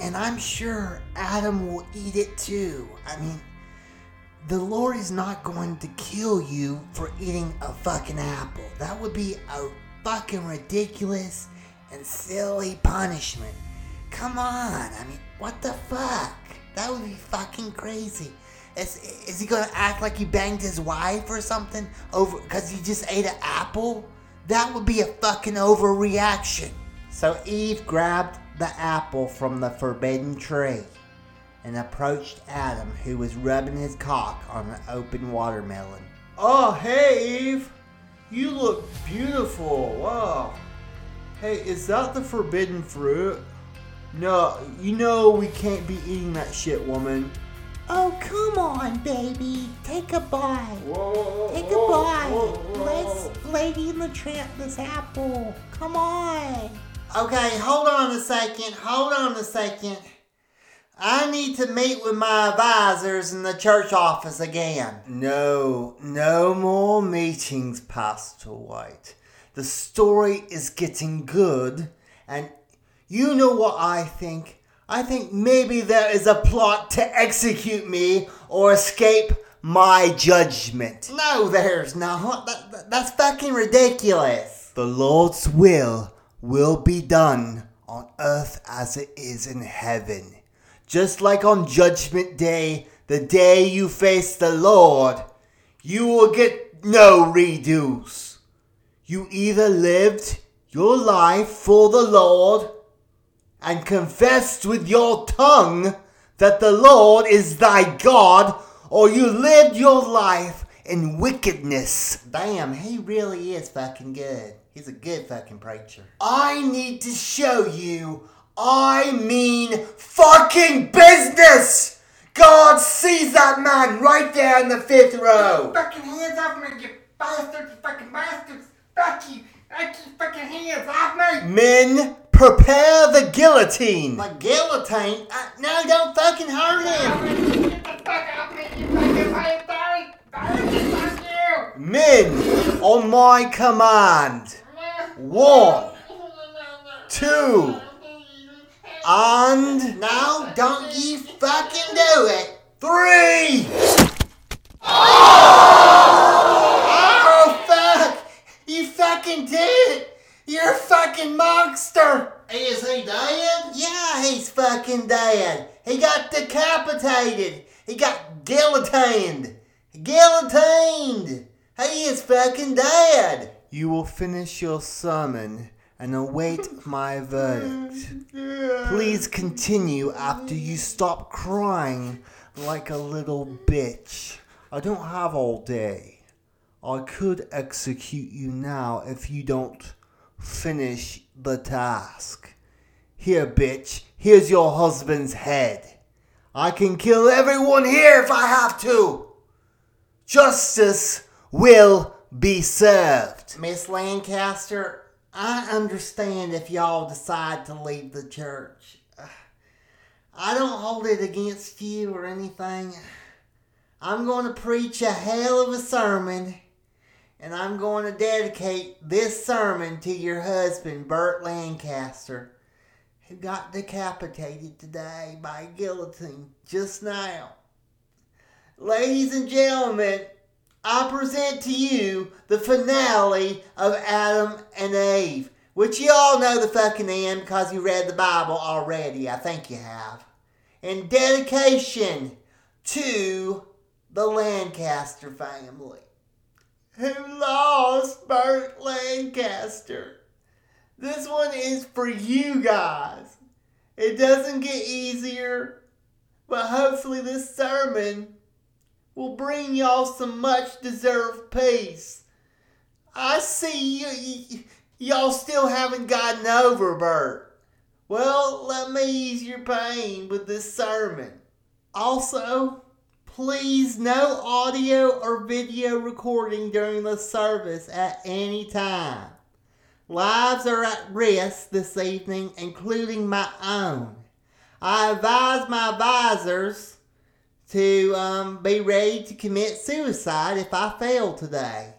And I'm sure Adam will eat it too. I mean, the Lord is not going to kill you for eating a fucking apple. That would be a fucking ridiculous and silly punishment. Come on, I mean, what the fuck? That would be fucking crazy. Is, is he gonna act like he banged his wife or something over because he just ate an apple? That would be a fucking overreaction. So Eve grabbed the apple from the forbidden tree and approached Adam, who was rubbing his cock on an open watermelon. Oh, hey, Eve. You look beautiful. Wow. Hey, is that the forbidden fruit? No, you know we can't be eating that shit, woman. Oh, come on, baby. Take a bite. Whoa, Take a bite. Let's Lady and the Tramp this apple. Come on. Okay, hold on a second. Hold on a second. I need to meet with my advisors in the church office again. No, no more meetings, Pastor White. The story is getting good, and you know what I think? I think maybe there is a plot to execute me or escape my judgment. No, there's not. That, that- that's fucking ridiculous. The Lord's will will be done on earth as it is in heaven. Just like on Judgment Day, the day you face the Lord, you will get no redos. You either lived your life for the Lord and confessed with your tongue that the Lord is thy God, or you lived your life in wickedness. Damn, he really is fucking good. He's a good fucking preacher. I need to show you. I mean fucking business! God sees that man right there in the fifth row. Fucking hands off me, you bastards, you fucking bastards. Fuck you. I keep fucking hands off me. Men, prepare the guillotine. The guillotine? Uh, no, don't fucking hurt him. Get the fuck off me, you fucking bastard. Fuck you. Men, on my command. One, two, and now don't you fucking do it. three. Oh, fuck! You fucking did it! You're a fucking monster! Is he dead? Yeah, he's fucking dead. He got decapitated. He got guillotined. Guillotined. He is fucking dead. You will finish your sermon and await my verdict. Please continue after you stop crying like a little bitch. I don't have all day. I could execute you now if you don't finish the task. Here, bitch, here's your husband's head. I can kill everyone here if I have to. Justice will be served. Miss Lancaster, I understand if y'all decide to leave the church. I don't hold it against you or anything. I'm going to preach a hell of a sermon, and I'm going to dedicate this sermon to your husband, Bert Lancaster, who got decapitated today by guillotine just now. Ladies and gentlemen, I present to you the finale of Adam and Eve, which you all know the fucking end because you read the Bible already. I think you have. In dedication to the Lancaster family, who lost Bert Lancaster. This one is for you guys. It doesn't get easier, but hopefully this sermon will bring y'all some much deserved peace. I see you, y- y'all still haven't gotten over Bert. Well, let me ease your pain with this sermon. Also, please no audio or video recording during the service at any time. Lives are at risk this evening, including my own. I advise my advisors to um, be ready to commit suicide if I fail today.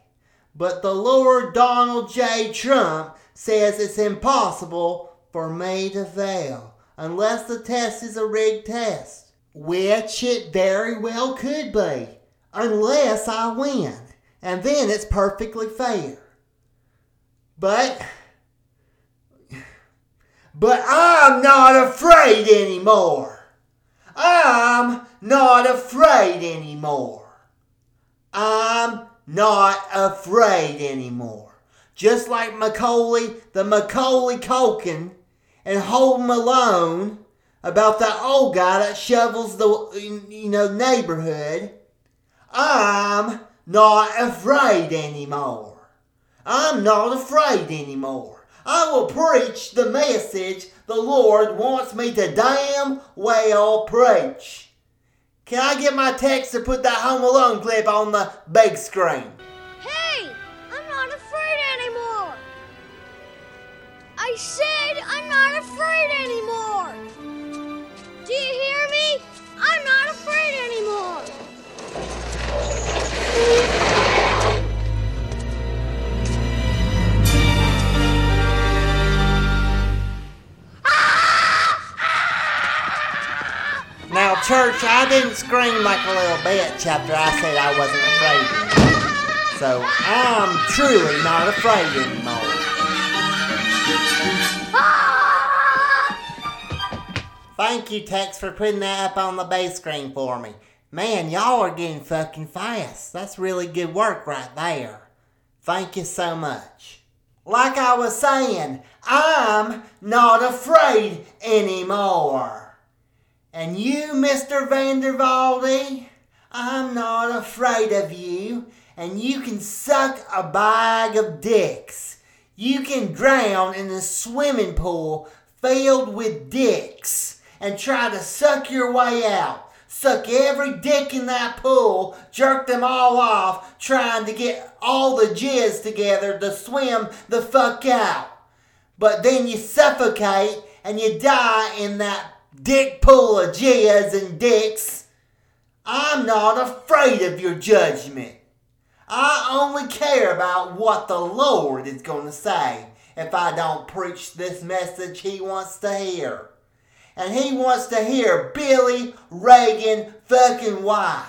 But the Lord Donald J. Trump says it's impossible for me to fail unless the test is a rigged test, which it very well could be. unless I win. And then it's perfectly fair. But but I'm not afraid anymore. I'm not afraid anymore. I'm not afraid anymore. Just like Macaulay, the Macaulay Culkin, and Home Alone about that old guy that shovels the you know neighborhood. I'm not afraid anymore. I'm not afraid anymore. I will preach the message the Lord wants me to damn well preach. Can I get my Tex to put that Home Alone clip on the big screen? Hey, I'm not afraid anymore. I said I'm not afraid anymore. Church, I didn't scream like a little bitch after I said I wasn't afraid. So I'm truly not afraid anymore. Thank you, Tex, for putting that up on the base screen for me. Man, y'all are getting fucking fast. That's really good work right there. Thank you so much. Like I was saying, I'm not afraid anymore. And you, Mr. Vandervalde, I'm not afraid of you, and you can suck a bag of dicks. You can drown in a swimming pool filled with dicks and try to suck your way out. Suck every dick in that pool, jerk them all off, trying to get all the jizz together to swim the fuck out. But then you suffocate and you die in that dick pool of and dicks. I'm not afraid of your judgment. I only care about what the Lord is going to say if I don't preach this message He wants to hear. And He wants to hear Billy Reagan fucking why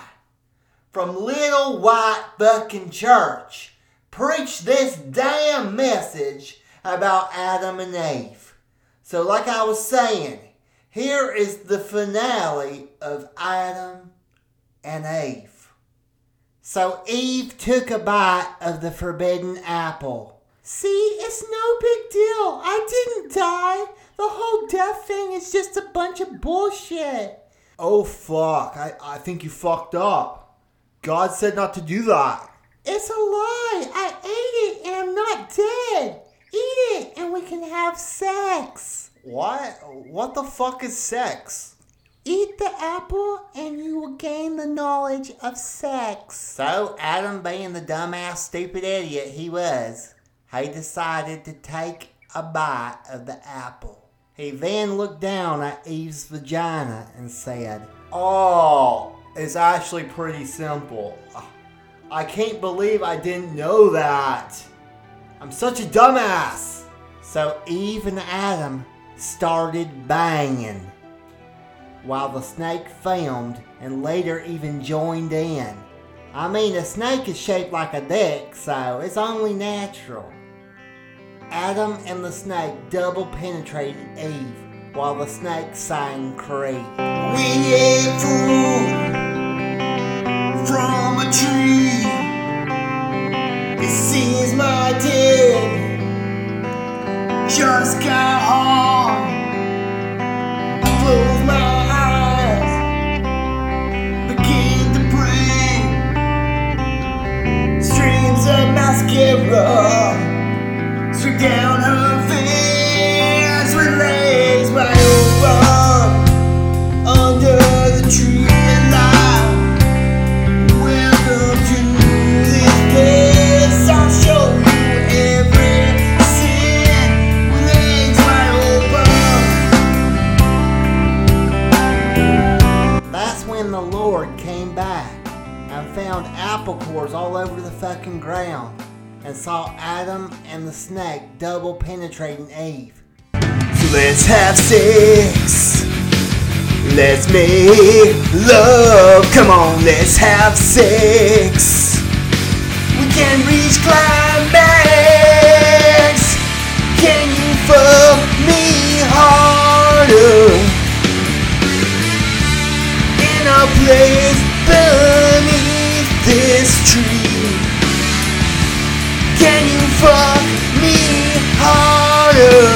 from Little White fucking Church preach this damn message about Adam and Eve. So, like I was saying, here is the finale of Adam and Eve. So Eve took a bite of the forbidden apple. See, it's no big deal. I didn't die. The whole death thing is just a bunch of bullshit. Oh fuck, I, I think you fucked up. God said not to do that. It's a lie. I ate it and I'm not dead. Eat it and we can have sex. What? What the fuck is sex? Eat the apple and you will gain the knowledge of sex. So, Adam, being the dumbass, stupid idiot he was, he decided to take a bite of the apple. He then looked down at Eve's vagina and said, Oh, it's actually pretty simple. I can't believe I didn't know that. I'm such a dumbass. So Eve and Adam started banging while the snake filmed and later even joined in. I mean, a snake is shaped like a dick, so it's only natural. Adam and the snake double penetrated Eve while the snake sang Creed. We ate fruit from a tree. It seems my dead just got hard. Close my eyes, begin to. Streams of mascara straight down her apple cores all over the fucking ground and saw Adam and the snake double penetrating Eve. So let's have sex. Let's make love. Come on, let's have sex. We can reach climax. Can you fuck me harder? In a place tree. Can you fuck me harder?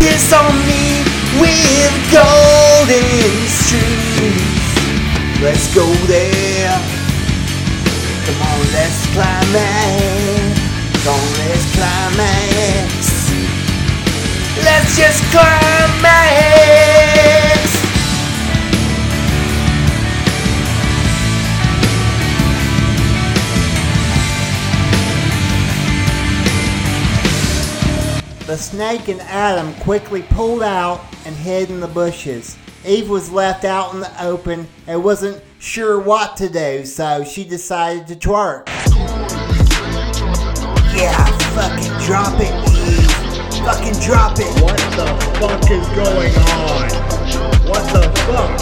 Piss on me with golden streams. Let's go there. Come on, let's climax. Come on, let's climax. Let's just climax. The snake and Adam quickly pulled out and hid in the bushes. Eve was left out in the open and wasn't sure what to do, so she decided to twerk. Yeah, fucking drop it, Eve. Fucking drop it. What the fuck is going on? What the fuck?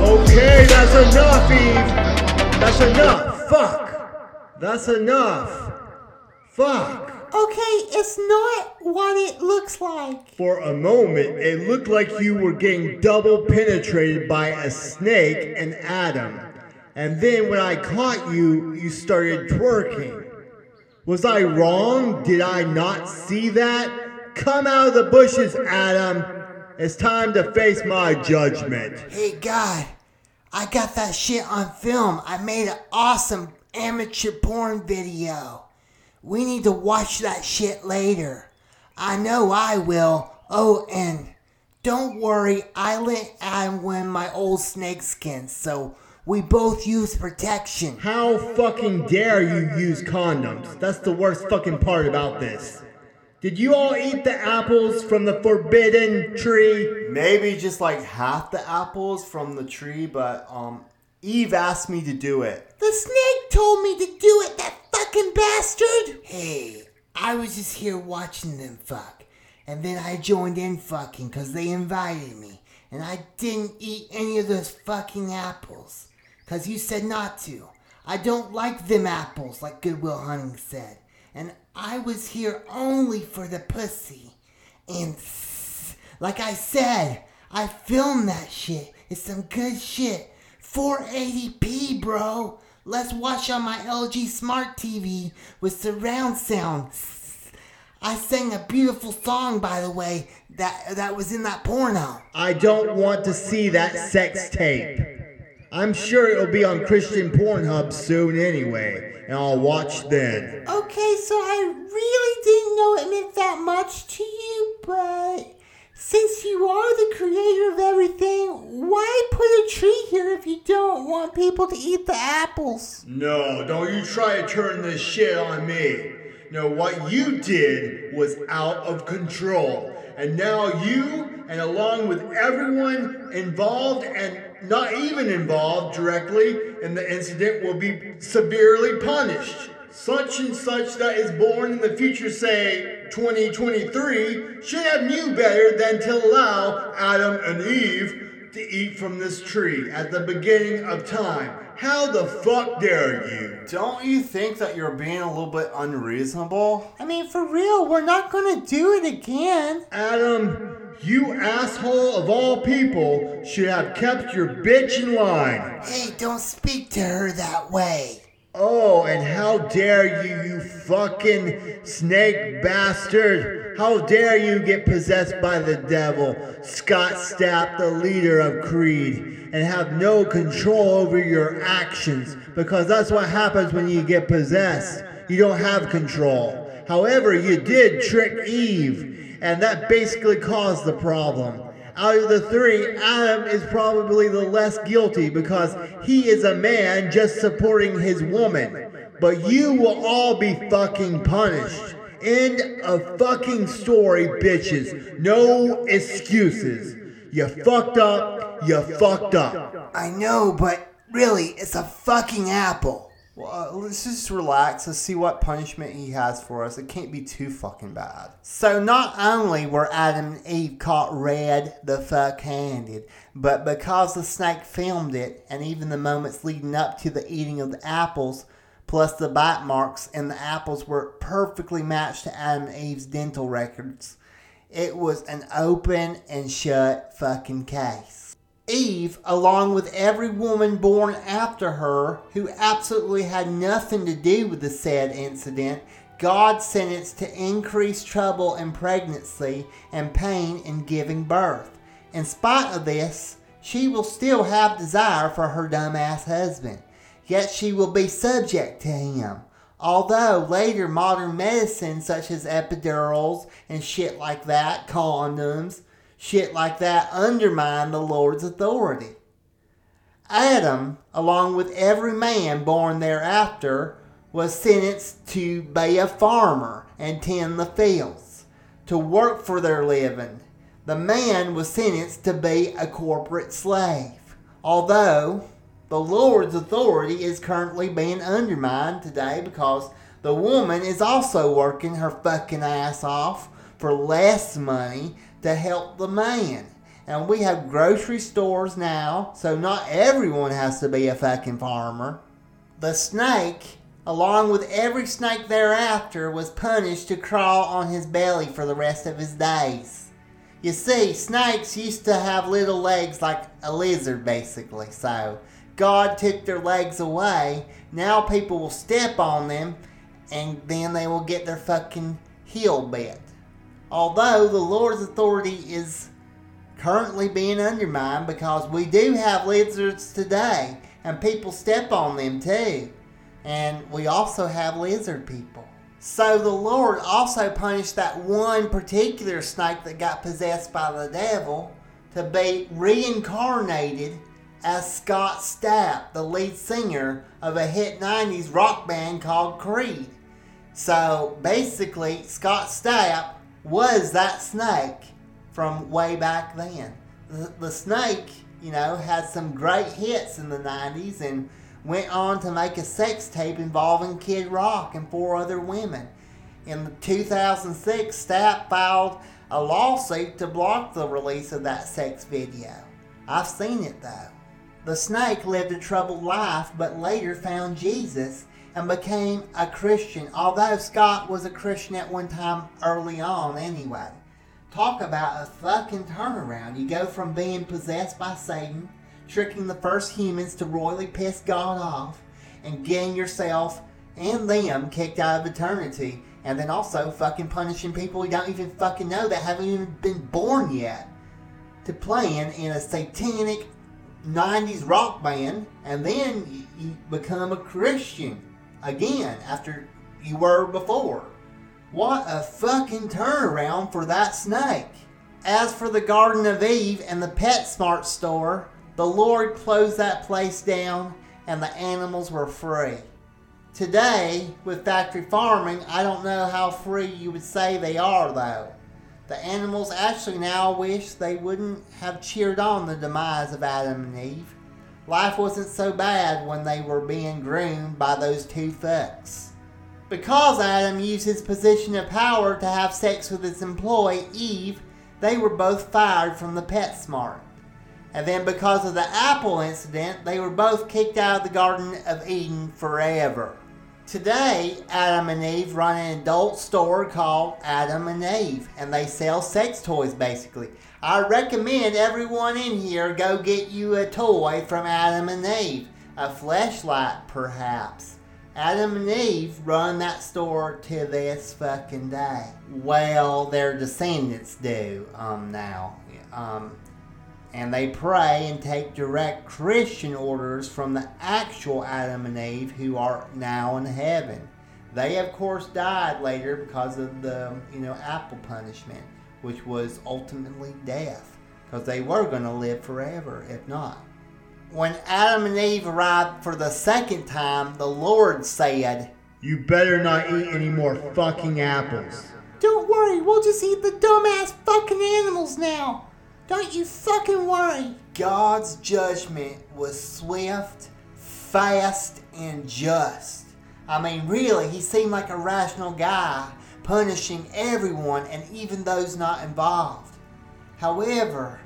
Okay, that's enough, Eve. That's enough. Fuck. That's enough. Fuck. Okay, it's not what it looks like. For a moment, it looked like you were getting double penetrated by a snake and Adam. And then when I caught you, you started twerking. Was I wrong? Did I not see that? Come out of the bushes, Adam. It's time to face my judgment. Hey, God, I got that shit on film. I made an awesome amateur porn video. We need to watch that shit later. I know I will. Oh, and don't worry, I let Adam win my old snakeskin, so we both use protection. How fucking dare you use condoms? That's the worst fucking part about this. Did you all eat the apples from the forbidden tree? Maybe just like half the apples from the tree, but um, Eve asked me to do it. The snake told me to do it, that fucking bastard! Hey, I was just here watching them fuck. And then I joined in fucking because they invited me. And I didn't eat any of those fucking apples. Because you said not to. I don't like them apples, like Good Will Hunting said. And I was here only for the pussy. And like I said, I filmed that shit. It's some good shit. 480p, bro. Let's watch on my LG Smart TV with surround sound. I sang a beautiful song, by the way, that that was in that porno. I don't want to see that sex tape. I'm sure it'll be on Christian Pornhub soon anyway, and I'll watch then. Okay, so I really didn't know it meant that much to you, but since you are the creator of everything, why put a tree here if you don't want people to eat the apples? No, don't you try to turn this shit on me. No, what you did was out of control. And now you, and along with everyone involved and not even involved directly in the incident, will be severely punished. Such and such that is born in the future, say 2023, should have knew better than to allow Adam and Eve to eat from this tree at the beginning of time. How the fuck dare you? Don't you think that you're being a little bit unreasonable? I mean, for real, we're not gonna do it again. Adam, you asshole of all people should have kept your bitch in line. Hey, don't speak to her that way. Oh, and how dare you, you fucking snake bastard! How dare you get possessed by the devil, Scott Stapp, the leader of Creed, and have no control over your actions, because that's what happens when you get possessed. You don't have control. However, you did trick Eve, and that basically caused the problem. Out of the three, Adam is probably the less guilty because he is a man just supporting his woman. But you will all be fucking punished. End of fucking story, bitches. No excuses. You fucked up. You fucked up. I know, but really, it's a fucking apple. Well, let's just relax. Let's see what punishment he has for us. It can't be too fucking bad. So not only were Adam and Eve caught red the fuck handed, but because the snake filmed it, and even the moments leading up to the eating of the apples, plus the bite marks and the apples were perfectly matched to Adam and Eve's dental records, it was an open and shut fucking case. Eve, along with every woman born after her who absolutely had nothing to do with the said incident, God sentenced to increased trouble in pregnancy and pain in giving birth. In spite of this, she will still have desire for her dumbass husband, yet she will be subject to him. Although later modern medicine, such as epidurals and shit like that, condoms, shit like that, undermine the Lord's authority. Adam, along with every man born thereafter, was sentenced to be a farmer and tend the fields, to work for their living. The man was sentenced to be a corporate slave. Although the Lord's authority is currently being undermined today because the woman is also working her fucking ass off for less money to help the man. And we have grocery stores now, so not everyone has to be a fucking farmer. The snake, along with every snake thereafter, was punished to crawl on his belly for the rest of his days. You see, snakes used to have little legs like a lizard, basically, so God took their legs away. Now people will step on them and then they will get their fucking heel bit. Although the Lord's authority is currently being undermined because we do have lizards today and people step on them too. And we also have lizard people. So the Lord also punished that one particular snake that got possessed by the devil to be reincarnated as Scott Stapp, the lead singer of a hit 90s rock band called Creed. So basically, Scott Stapp was that snake from way back then. The, the snake, you know, had some great hits in the 90s and went on to make a sex tape involving Kid Rock and four other women. In 2006, Stapp filed a lawsuit to block the release of that sex video. I've seen it though. The snake lived a troubled life, but later found Jesus and became a Christian, although Scott was a Christian at one time early on anyway. Talk about a fucking turnaround. You go from being possessed by Satan, tricking the first humans to royally piss God off, and getting yourself and them kicked out of eternity, and then also fucking punishing people you don't even fucking know that haven't even been born yet, to playing in a satanic 90s rock band, and then you, become a Christian again after you were before. What a fucking turnaround for that snake. As for the Garden of Eve and the PetSmart store, the Lord closed that place down and the animals were free. Today, with factory farming, I don't know how free you would say they are though. The animals actually now wish they wouldn't have cheered on the demise of Adam and Eve. Life wasn't so bad when they were being groomed by those two fucks. Because Adam used his position of power to have sex with his employee, Eve, they were both fired from the PetSmart. And then because of the apple incident, they were both kicked out of the Garden of Eden forever. Today, Adam and Eve run an adult store called Adam and Eve, and they sell sex toys basically. I recommend everyone in here go get you a toy from Adam and Eve, a fleshlight perhaps. Adam and Eve run that store to this fucking day. Well, their descendants do um, now. Um, and they pray and take direct Christian orders from the actual Adam and Eve who are now in heaven. They, of course, died later because of the, you know, apple punishment, which was ultimately death, because they were going to live forever if not. When Adam and Eve arrived for the second time, the Lord said, You better not eat any more fucking apples. Don't worry, we'll just eat the dumbass fucking animals now. Don't you fucking worry. God's judgment was swift, fast, and just. I mean, really, he seemed like a rational guy, punishing everyone and even those not involved. However,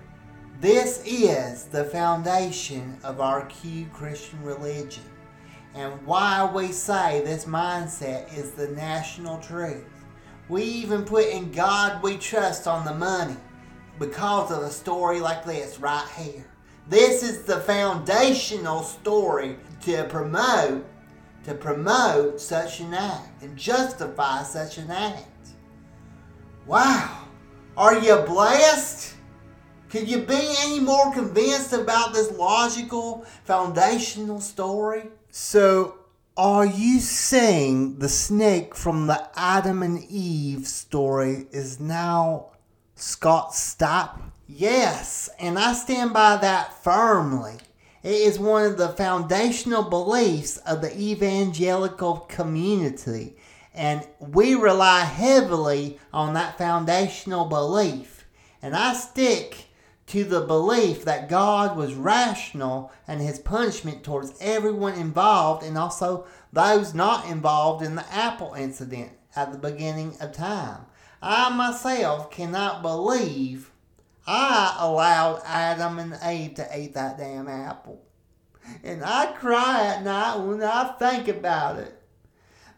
this is the foundation of our Q Christian religion, and why we say this mindset is the national truth. We even put in God we trust on the money because of a story like this right here. This is the foundational story to promote to promote such an act and justify such an act. Wow. Are you blessed? Could you be any more convinced about this logical foundational story? So, are you saying the snake from the Adam and Eve story is now Scott Stapp? Yes, and I stand by that firmly. It is one of the foundational beliefs of the evangelical community, and we rely heavily on that foundational belief. And I stick to the belief that God was rational and his punishment towards everyone involved and also those not involved in the apple incident at the beginning of time. I myself cannot believe I allowed Adam and Eve to eat that damn apple. And I cry at night when I think about it.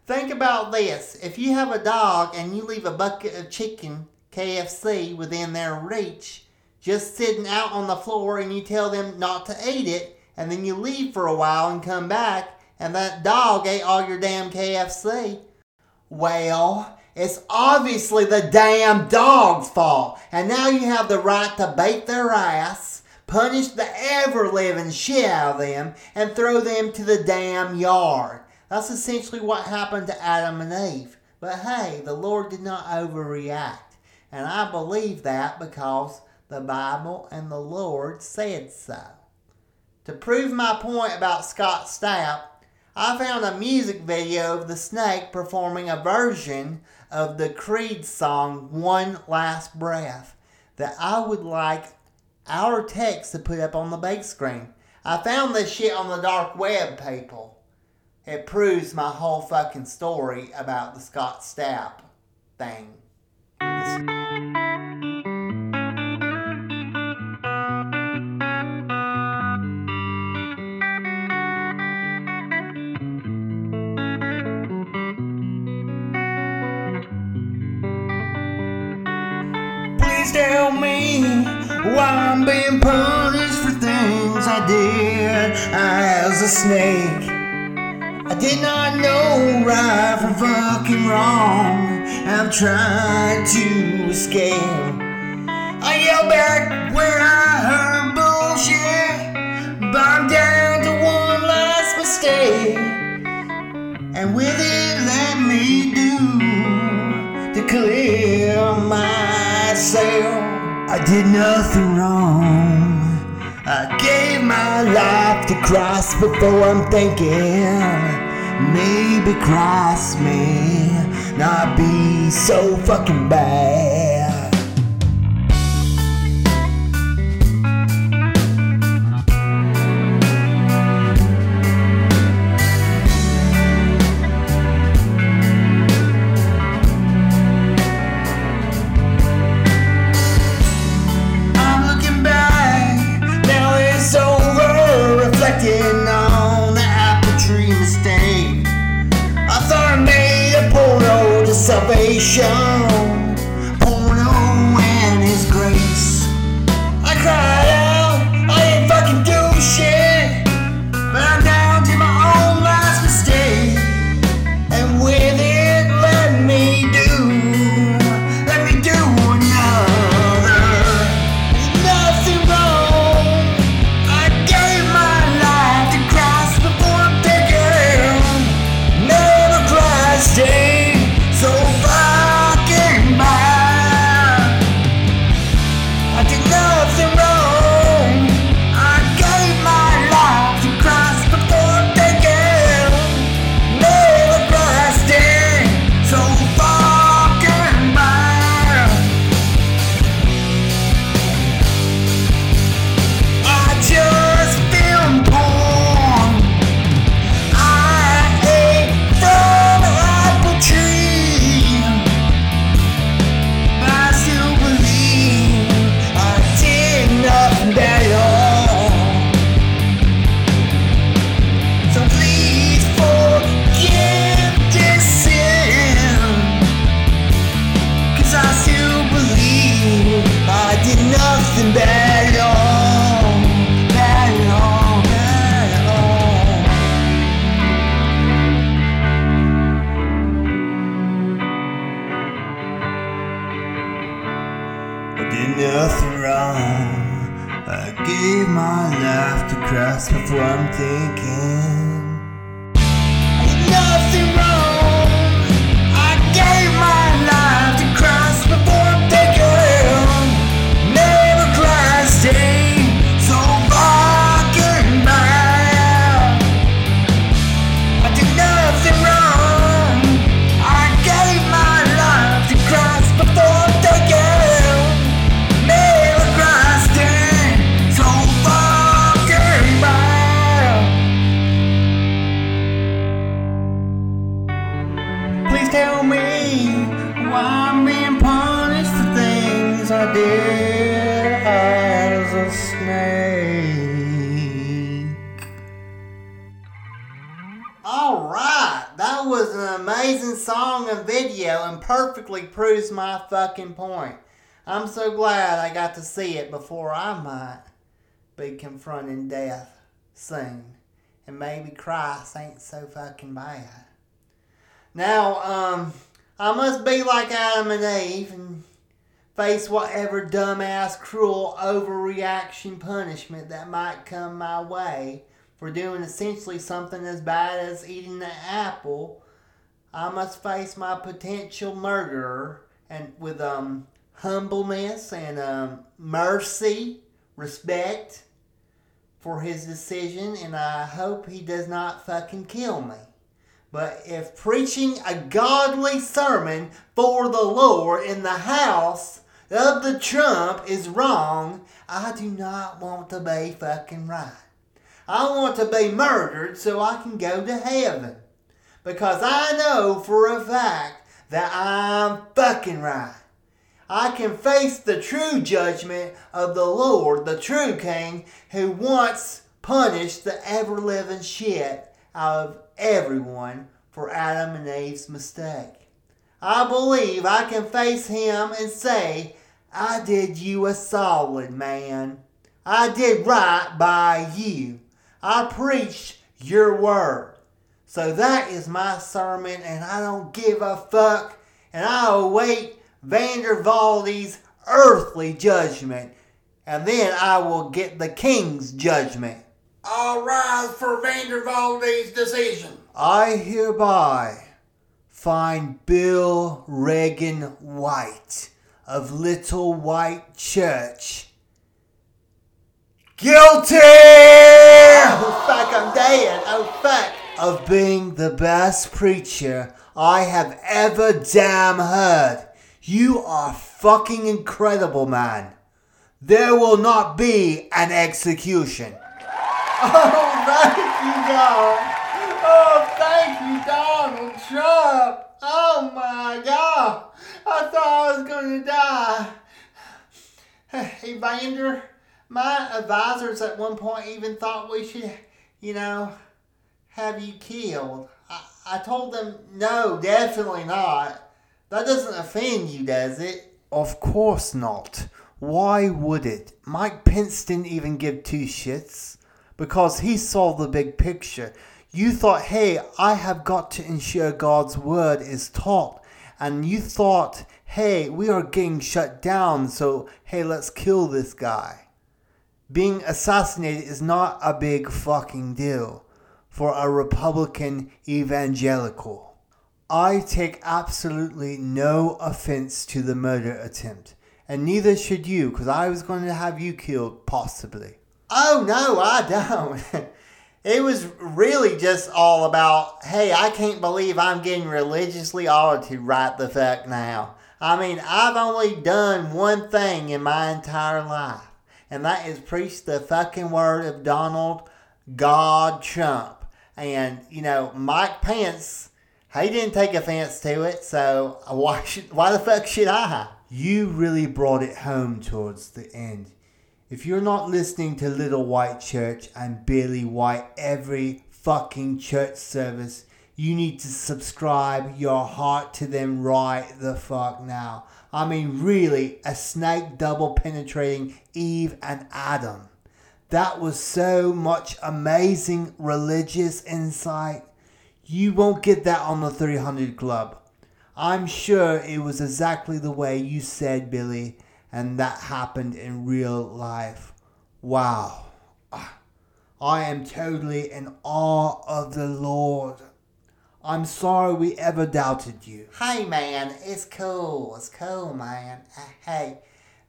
Think about this. If you have a dog and you leave a bucket of chicken, KFC, within their reach, just sitting out on the floor and you tell them not to eat it, and then you leave for a while and come back, and that dog ate all your damn KFC, well, it's obviously the damn dog's fault. And now you have the right to bait their ass, punish the ever living shit out of them, and throw them to the damn yard. That's essentially what happened to Adam and Eve. But hey, the Lord did not overreact. And I believe that because the Bible and the Lord said so. To prove my point about Scott Stapp, I found a music video of the snake performing a version of the Creed song One Last Breath that I would like our Tex to put up on the big screen. I found this shit on the dark web, people. It proves my whole fucking story about the Scott Stapp thing. Why I'm being punished for things I did as a snake. I did not know right from fucking wrong. I'm trying to escape. I yell back when I heard bullshit, but I'm down to one last mistake. And with it, let me do to clear myself. I did nothing wrong. I gave my life to Christ before I'm thinking. Maybe Christ may not be so fucking bad. All right, that was an amazing song and video and perfectly proves my fucking point. I'm so glad I got to see it before I might be confronting death soon. And maybe Christ ain't so fucking bad. Now, um, I must be like Adam and Eve and face whatever dumbass, cruel overreaction punishment that might come my way for doing essentially something as bad as eating an apple. I must face my potential murderer and with um humbleness and um mercy, respect for his decision, and I hope he does not fucking kill me. But if preaching a godly sermon for the Lord in the house of the Trump is wrong, I do not want to be fucking right. I want to be murdered so I can go to heaven. Because I know for a fact that I'm fucking right. I can face the true judgment of the Lord, the true King, who once punished the ever living shit out of everyone for Adam and Eve's mistake. I believe I can face him and say, I did you a solid, man. I did right by you. I preached your word. So that is my sermon, and I don't give a fuck, and I await Vandervalde's earthly judgment, and then I will get the king's judgment. All rise for Vandervalde's decision. I hereby find Bill Reagan White of Little White Church guilty Oh fuck, I'm dead. Oh fuck. of being the best preacher I have ever damn heard. You are fucking incredible, man. There will not be an execution. Oh, thank you, God. Oh, thank you, Donald Trump. Oh my God. I thought I was going to die. Hey, Evander, my advisors at one point even thought we should, you know, have you killed. I, I told them, no, definitely not. That doesn't offend you, does it? Of course not. Why would it? Mike Pence didn't even give two shits because he saw the big picture. You thought, hey, I have got to ensure God's word is taught. And you thought, hey, we are getting shut down, so hey, let's kill this guy. Being assassinated is not a big fucking deal for a Republican evangelical. I take absolutely no offense to the murder attempt, and neither should you, because I was going to have you killed, possibly. Oh no, I don't. (laughs) it was really just all about, hey, I can't believe I'm getting religiously audited right the fuck now. I mean, I've only done one thing in my entire life, and that is preach the fucking word of Donald God Trump. And you know, Mike Pence, he didn't take offense to it, so why (laughs) should, why the fuck should I? You really brought it home towards the end. If you're not listening to Little White Church and Billy White every fucking church service, you need to subscribe your heart to them right the fuck now. I mean, really, a snake double penetrating Eve and Adam. That was so much amazing religious insight. You won't get that on the 300 Club. I'm sure it was exactly the way you said, Billy, and that happened in real life. Wow. Ah, I am totally in awe of the Lord. I'm sorry we ever doubted you. Hey man, it's cool. It's cool, man. Hey,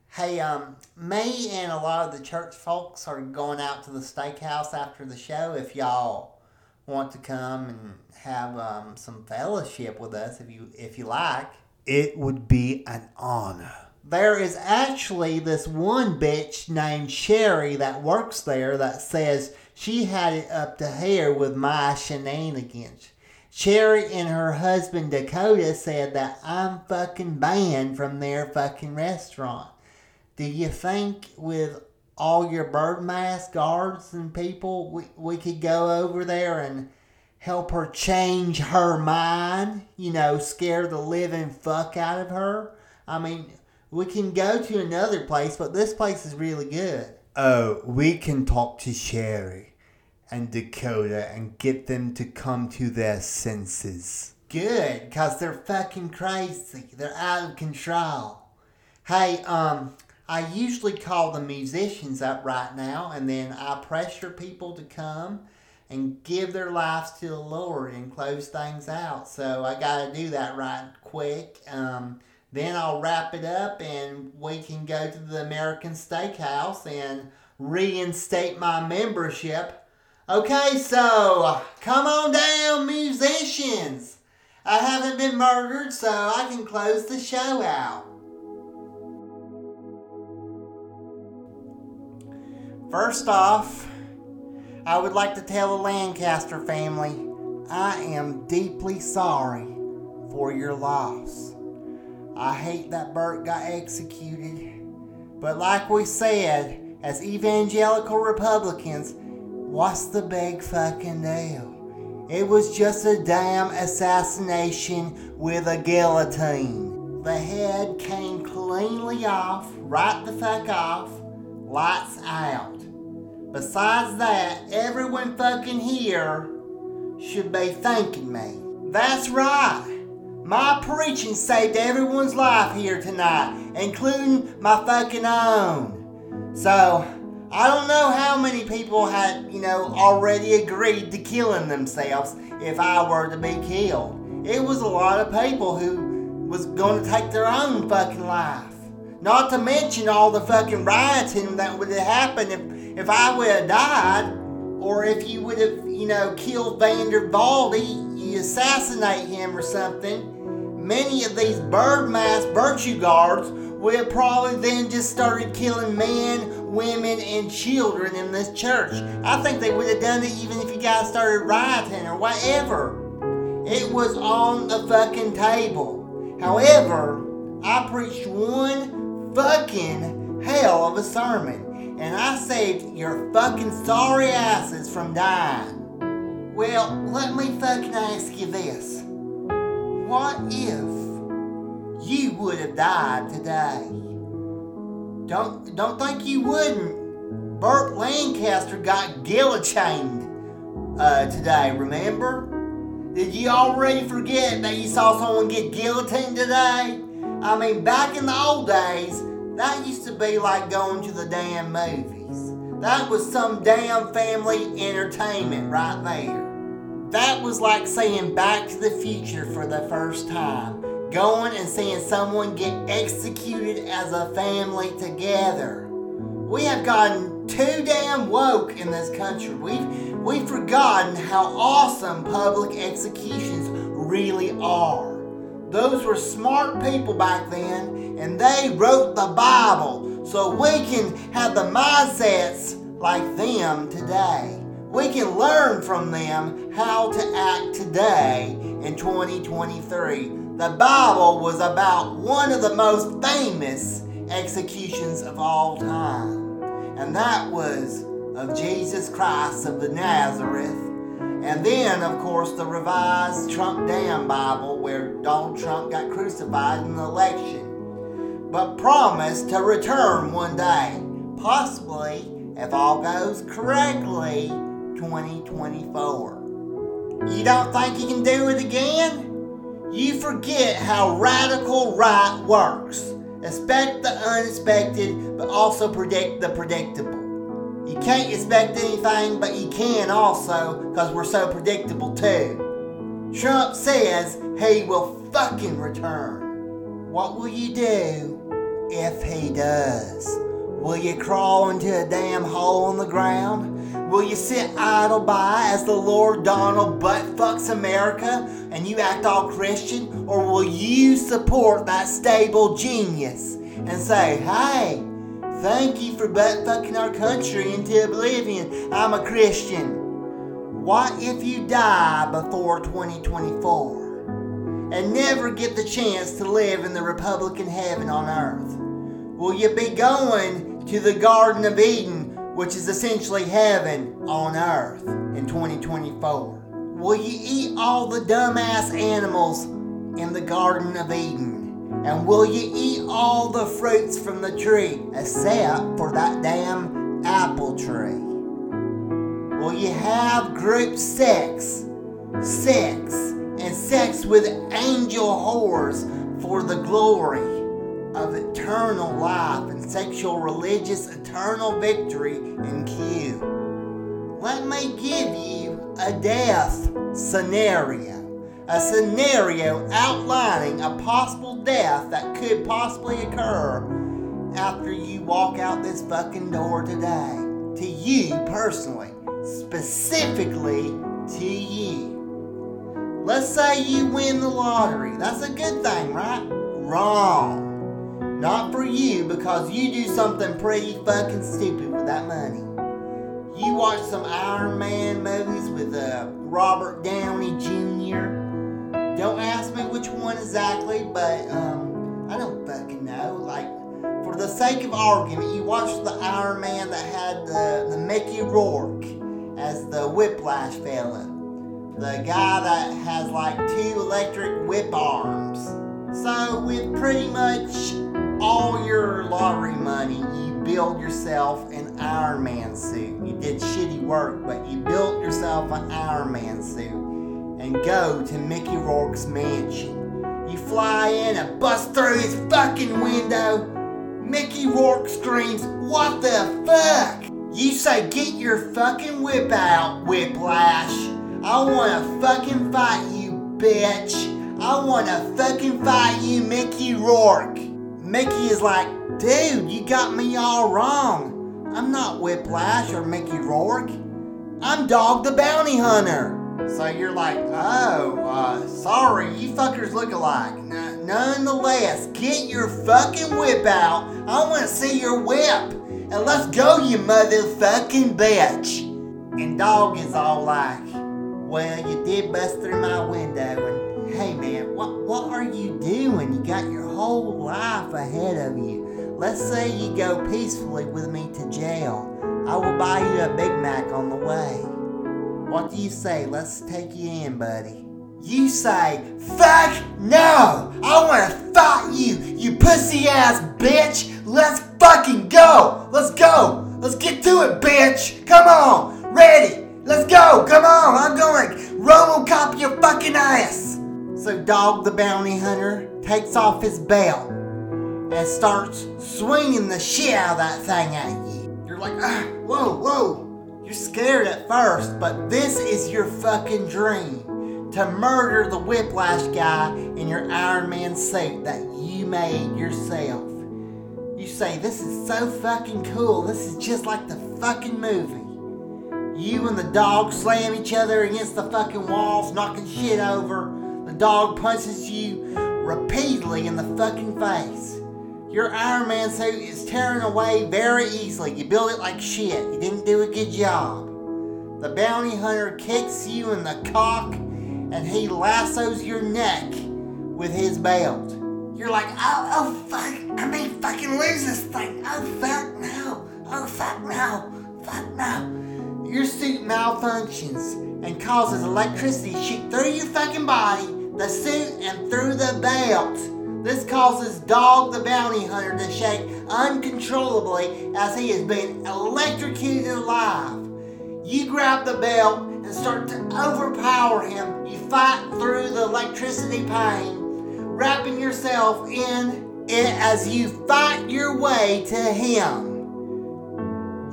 hey, um, me and a lot of the church folks are going out to the steakhouse after the show. If y'all want to come and have um, some fellowship with us, if you if you like. It would be an honor. There is actually this one bitch named Sherry that works there that says she had it up to here with my shenanigans. Sherry and her husband Dakota said that I'm fucking banned from their fucking restaurant. Do you think with all your bird mask guards and people, we, we could go over there and help her change her mind? You know, scare the living fuck out of her? I mean, we can go to another place, but this place is really good. Oh, we can talk to Sherry and Dakota and get them to come to their senses. Good, because they're fucking crazy. They're out of control. Hey, um, I usually call the musicians up right now, and then I pressure people to come and give their lives to the Lord and close things out. So I got to do that right quick. Um, then I'll wrap it up, and we can go to the American Steakhouse and reinstate my membership. Okay, so come on down, musicians. I haven't been murdered, so I can close the show out. First off, I would like to tell the Lancaster family I am deeply sorry for your loss. I hate that Burt got executed, but like we said, as evangelical Republicans, what's the big fucking deal? It was just a damn assassination with a guillotine. The head came cleanly off, right the fuck off, lights out. Besides that, everyone fucking here should be thanking me. That's right. My preaching saved everyone's life here tonight, including my fucking own. So, I don't know how many people had, you know, already agreed to killing themselves if I were to be killed. It was a lot of people who was going to take their own fucking life. Not to mention all the fucking rioting that would have happened if, if I would have died, or if you would have, you know, killed Vander Valdy, you assassinate him or something. Many of these bird mask virtue guards would have probably then just started killing men, women, and children in this church. I think they would have done it even if you guys started rioting or whatever. It was on the fucking table. However, I preached one fucking hell of a sermon, and I saved your fucking sorry asses from dying. Well, let me fucking ask you this. What if you would have died today? Don't don't think you wouldn't. Burt Lancaster got guillotined uh, today, remember? Did you already forget that you saw someone get guillotined today? I mean, back in the old days, that used to be like going to the damn movies. That was some damn family entertainment right there. That was like saying Back to the Future for the first time. Going and seeing someone get executed as a family together. We have gotten too damn woke in this country. We've, we've forgotten how awesome public executions really are. Those were smart people back then, and they wrote the Bible so we can have the mindsets like them today. We can learn from them how to act today in 2023. The Bible was about one of the most famous executions of all time, and that was of Jesus Christ of the Nazareth. And then, of course, the revised Trump Damn Bible, where Donald Trump got crucified in the election, but promised to return one day, possibly, if all goes correctly, 2024. You don't think you can do it again? You forget how radical right works. Expect the unexpected, but also predict the predictable. You can't expect anything, but you can also, because we're so predictable too. Trump says he will fucking return. What will you do if he does? Will you crawl into a damn hole in the ground? Will you sit idle by as the Lord Donald butt fucks America and you act all Christian? Or will you support that stable genius and say, hey, thank you for butt fucking our country into oblivion. I'm a Christian. What if you die before 2024 and never get the chance to live in the Republican heaven on earth? Will you be going to the Garden of Eden which is essentially heaven on earth in 2024? Will you eat all the dumbass animals in the Garden of Eden? And will you eat all the fruits from the tree except for that damn apple tree? Will you have group sex, sex, and sex with angel whores for the glory of eternal life and sexual religious eternal victory in Q. Let me give you a death scenario. A scenario outlining a possible death that could possibly occur after you walk out this fucking door today. To you personally, specifically to you. Let's say you win the lottery. That's a good thing, right? Wrong. Not for you, because you do something pretty fucking stupid with that money. You watch some Iron Man movies with uh, Robert Downey Jr. Don't ask me which one exactly, but um, I don't fucking know. Like, for the sake of argument, you watch the Iron Man that had the, the Mickey Rourke as the Whiplash fella. The guy that has like two electric whip arms. So, with pretty much all your lottery money, you build yourself an Iron Man suit. You did shitty work, but you built yourself an Iron Man suit and go to Mickey Rourke's mansion. You fly in and bust through his fucking window. Mickey Rourke screams, What the fuck? You say, Get your fucking whip out, Whiplash. I wanna fucking fight you, bitch. I wanna fucking fight you, Mickey Rourke. Mickey is like, dude, you got me all wrong. I'm not Whiplash or Mickey Rourke. I'm Dog the Bounty Hunter. So you're like, oh, uh, sorry, you fuckers look alike. N- nonetheless, get your fucking whip out. I want to see your whip. And let's go, you motherfucking bitch. And Dog is all like, well, you did bust through my window and Hey man, what what are you doing? You got your whole life ahead of you. Let's say you go peacefully with me to jail. I will buy you a Big Mac on the way. What do you say? Let's take you in, buddy. You say, fuck no! I wanna fight you, you pussy ass bitch! Let's fucking go! Let's go! Let's get to it, bitch! Come on! Ready! Let's go! Come on! I'm going Robocop your fucking ass! So Dog the Bounty Hunter takes off his belt and starts swinging the shit out of that thing at you. You're like, ah, whoa, whoa. You're scared at first, but this is your fucking dream. To murder the whiplash guy in your Iron Man suit that you made yourself. You say, this is so fucking cool. This is just like the fucking movie. You and the dog slam each other against the fucking walls, knocking shit over dog punches you repeatedly in the fucking face. Your Iron Man suit is tearing away very easily. You built it like shit. You didn't do a good job. The bounty hunter kicks you in the cock and he lassos your neck with his belt. You're like, oh, oh, fuck, I may fucking lose this thing. Oh, fuck, no. Oh, fuck, no. Fuck, no. Your suit malfunctions and causes electricity to shoot through your fucking body the suit and through the belt. This causes Dog the Bounty Hunter to shake uncontrollably as he is being electrocuted alive. You grab the belt and start to overpower him. You fight through the electricity pain, wrapping yourself in it as you fight your way to him.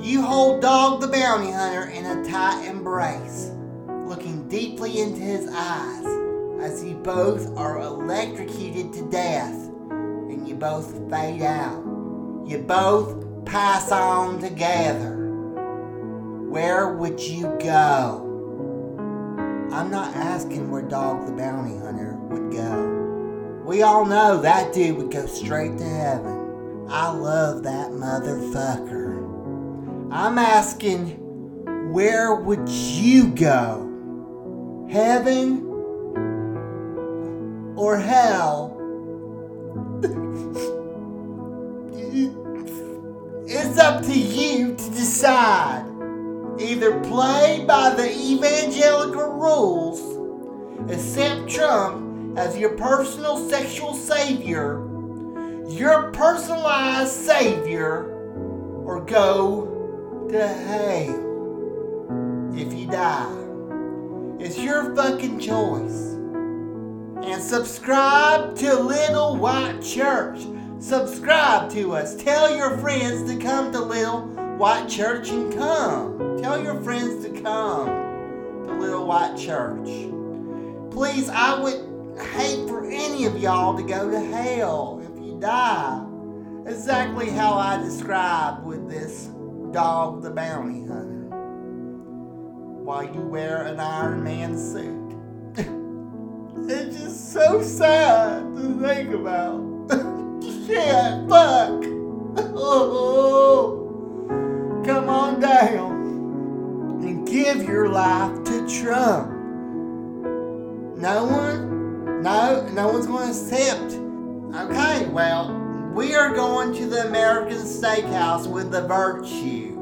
You hold Dog the Bounty Hunter in a tight embrace, looking deeply into his eyes as you both are electrocuted to death and you both fade out. You both pass on together. Where would you go? I'm not asking where Dog the Bounty Hunter would go. We all know that dude would go straight to heaven. I love that motherfucker. I'm asking, where would you go? Heaven or hell? it's up to you to decide. Either play by the evangelical rules, accept Trump as your personal sexual savior, your personalized savior, or go to hell if you die. It's your fucking choice. And subscribe to Little White Church. Subscribe to us. Tell your friends to come to Little White Church and come. Tell your friends to come to Little White Church. Please, I would hate for any of y'all to go to hell if you die. Exactly how I described with this dog, the bounty hunter. While you wear an Iron Man suit. It's just so sad to think about. (laughs) Shit, fuck. Oh, come on down and give your life to Trump. No one? No, no one's going to accept. Okay, well, we are going to the American Steakhouse with the Virtue.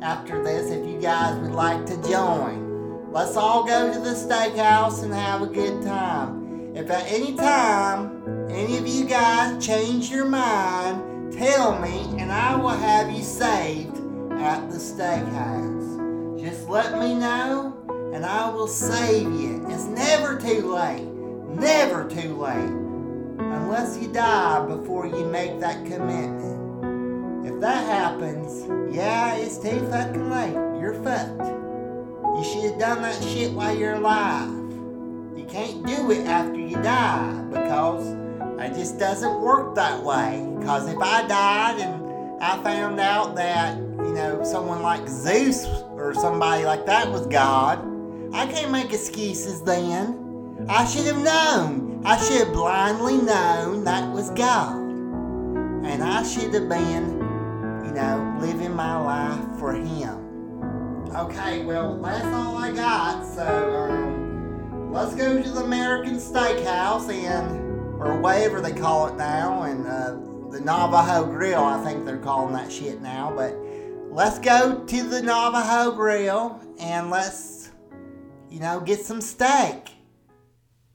After this, if you guys would like to join, let's all go to the steakhouse and have a good time. If at any time any of you guys change your mind, tell me and I will have you saved at the steakhouse. Just let me know and I will save you. It's never too late. Never too late. Unless you die before you make that commitment. If that happens, yeah, it's too fucking late. You're fucked. You should have done that shit while you're alive. You can't do it after you die because it just doesn't work that way. Because if I died and I found out that, you know, someone like Zeus or somebody like that was God, I can't make excuses then. I should have known. I should have blindly known that was God. And I should have been, you know, living my life for Him. Okay, well, that's all I got. So, um, let's go to the American Steakhouse and, or whatever they call it now, and uh, the Navajo Grill. I think they're calling that shit now. But let's go to the Navajo Grill and let's, you know, get some steak.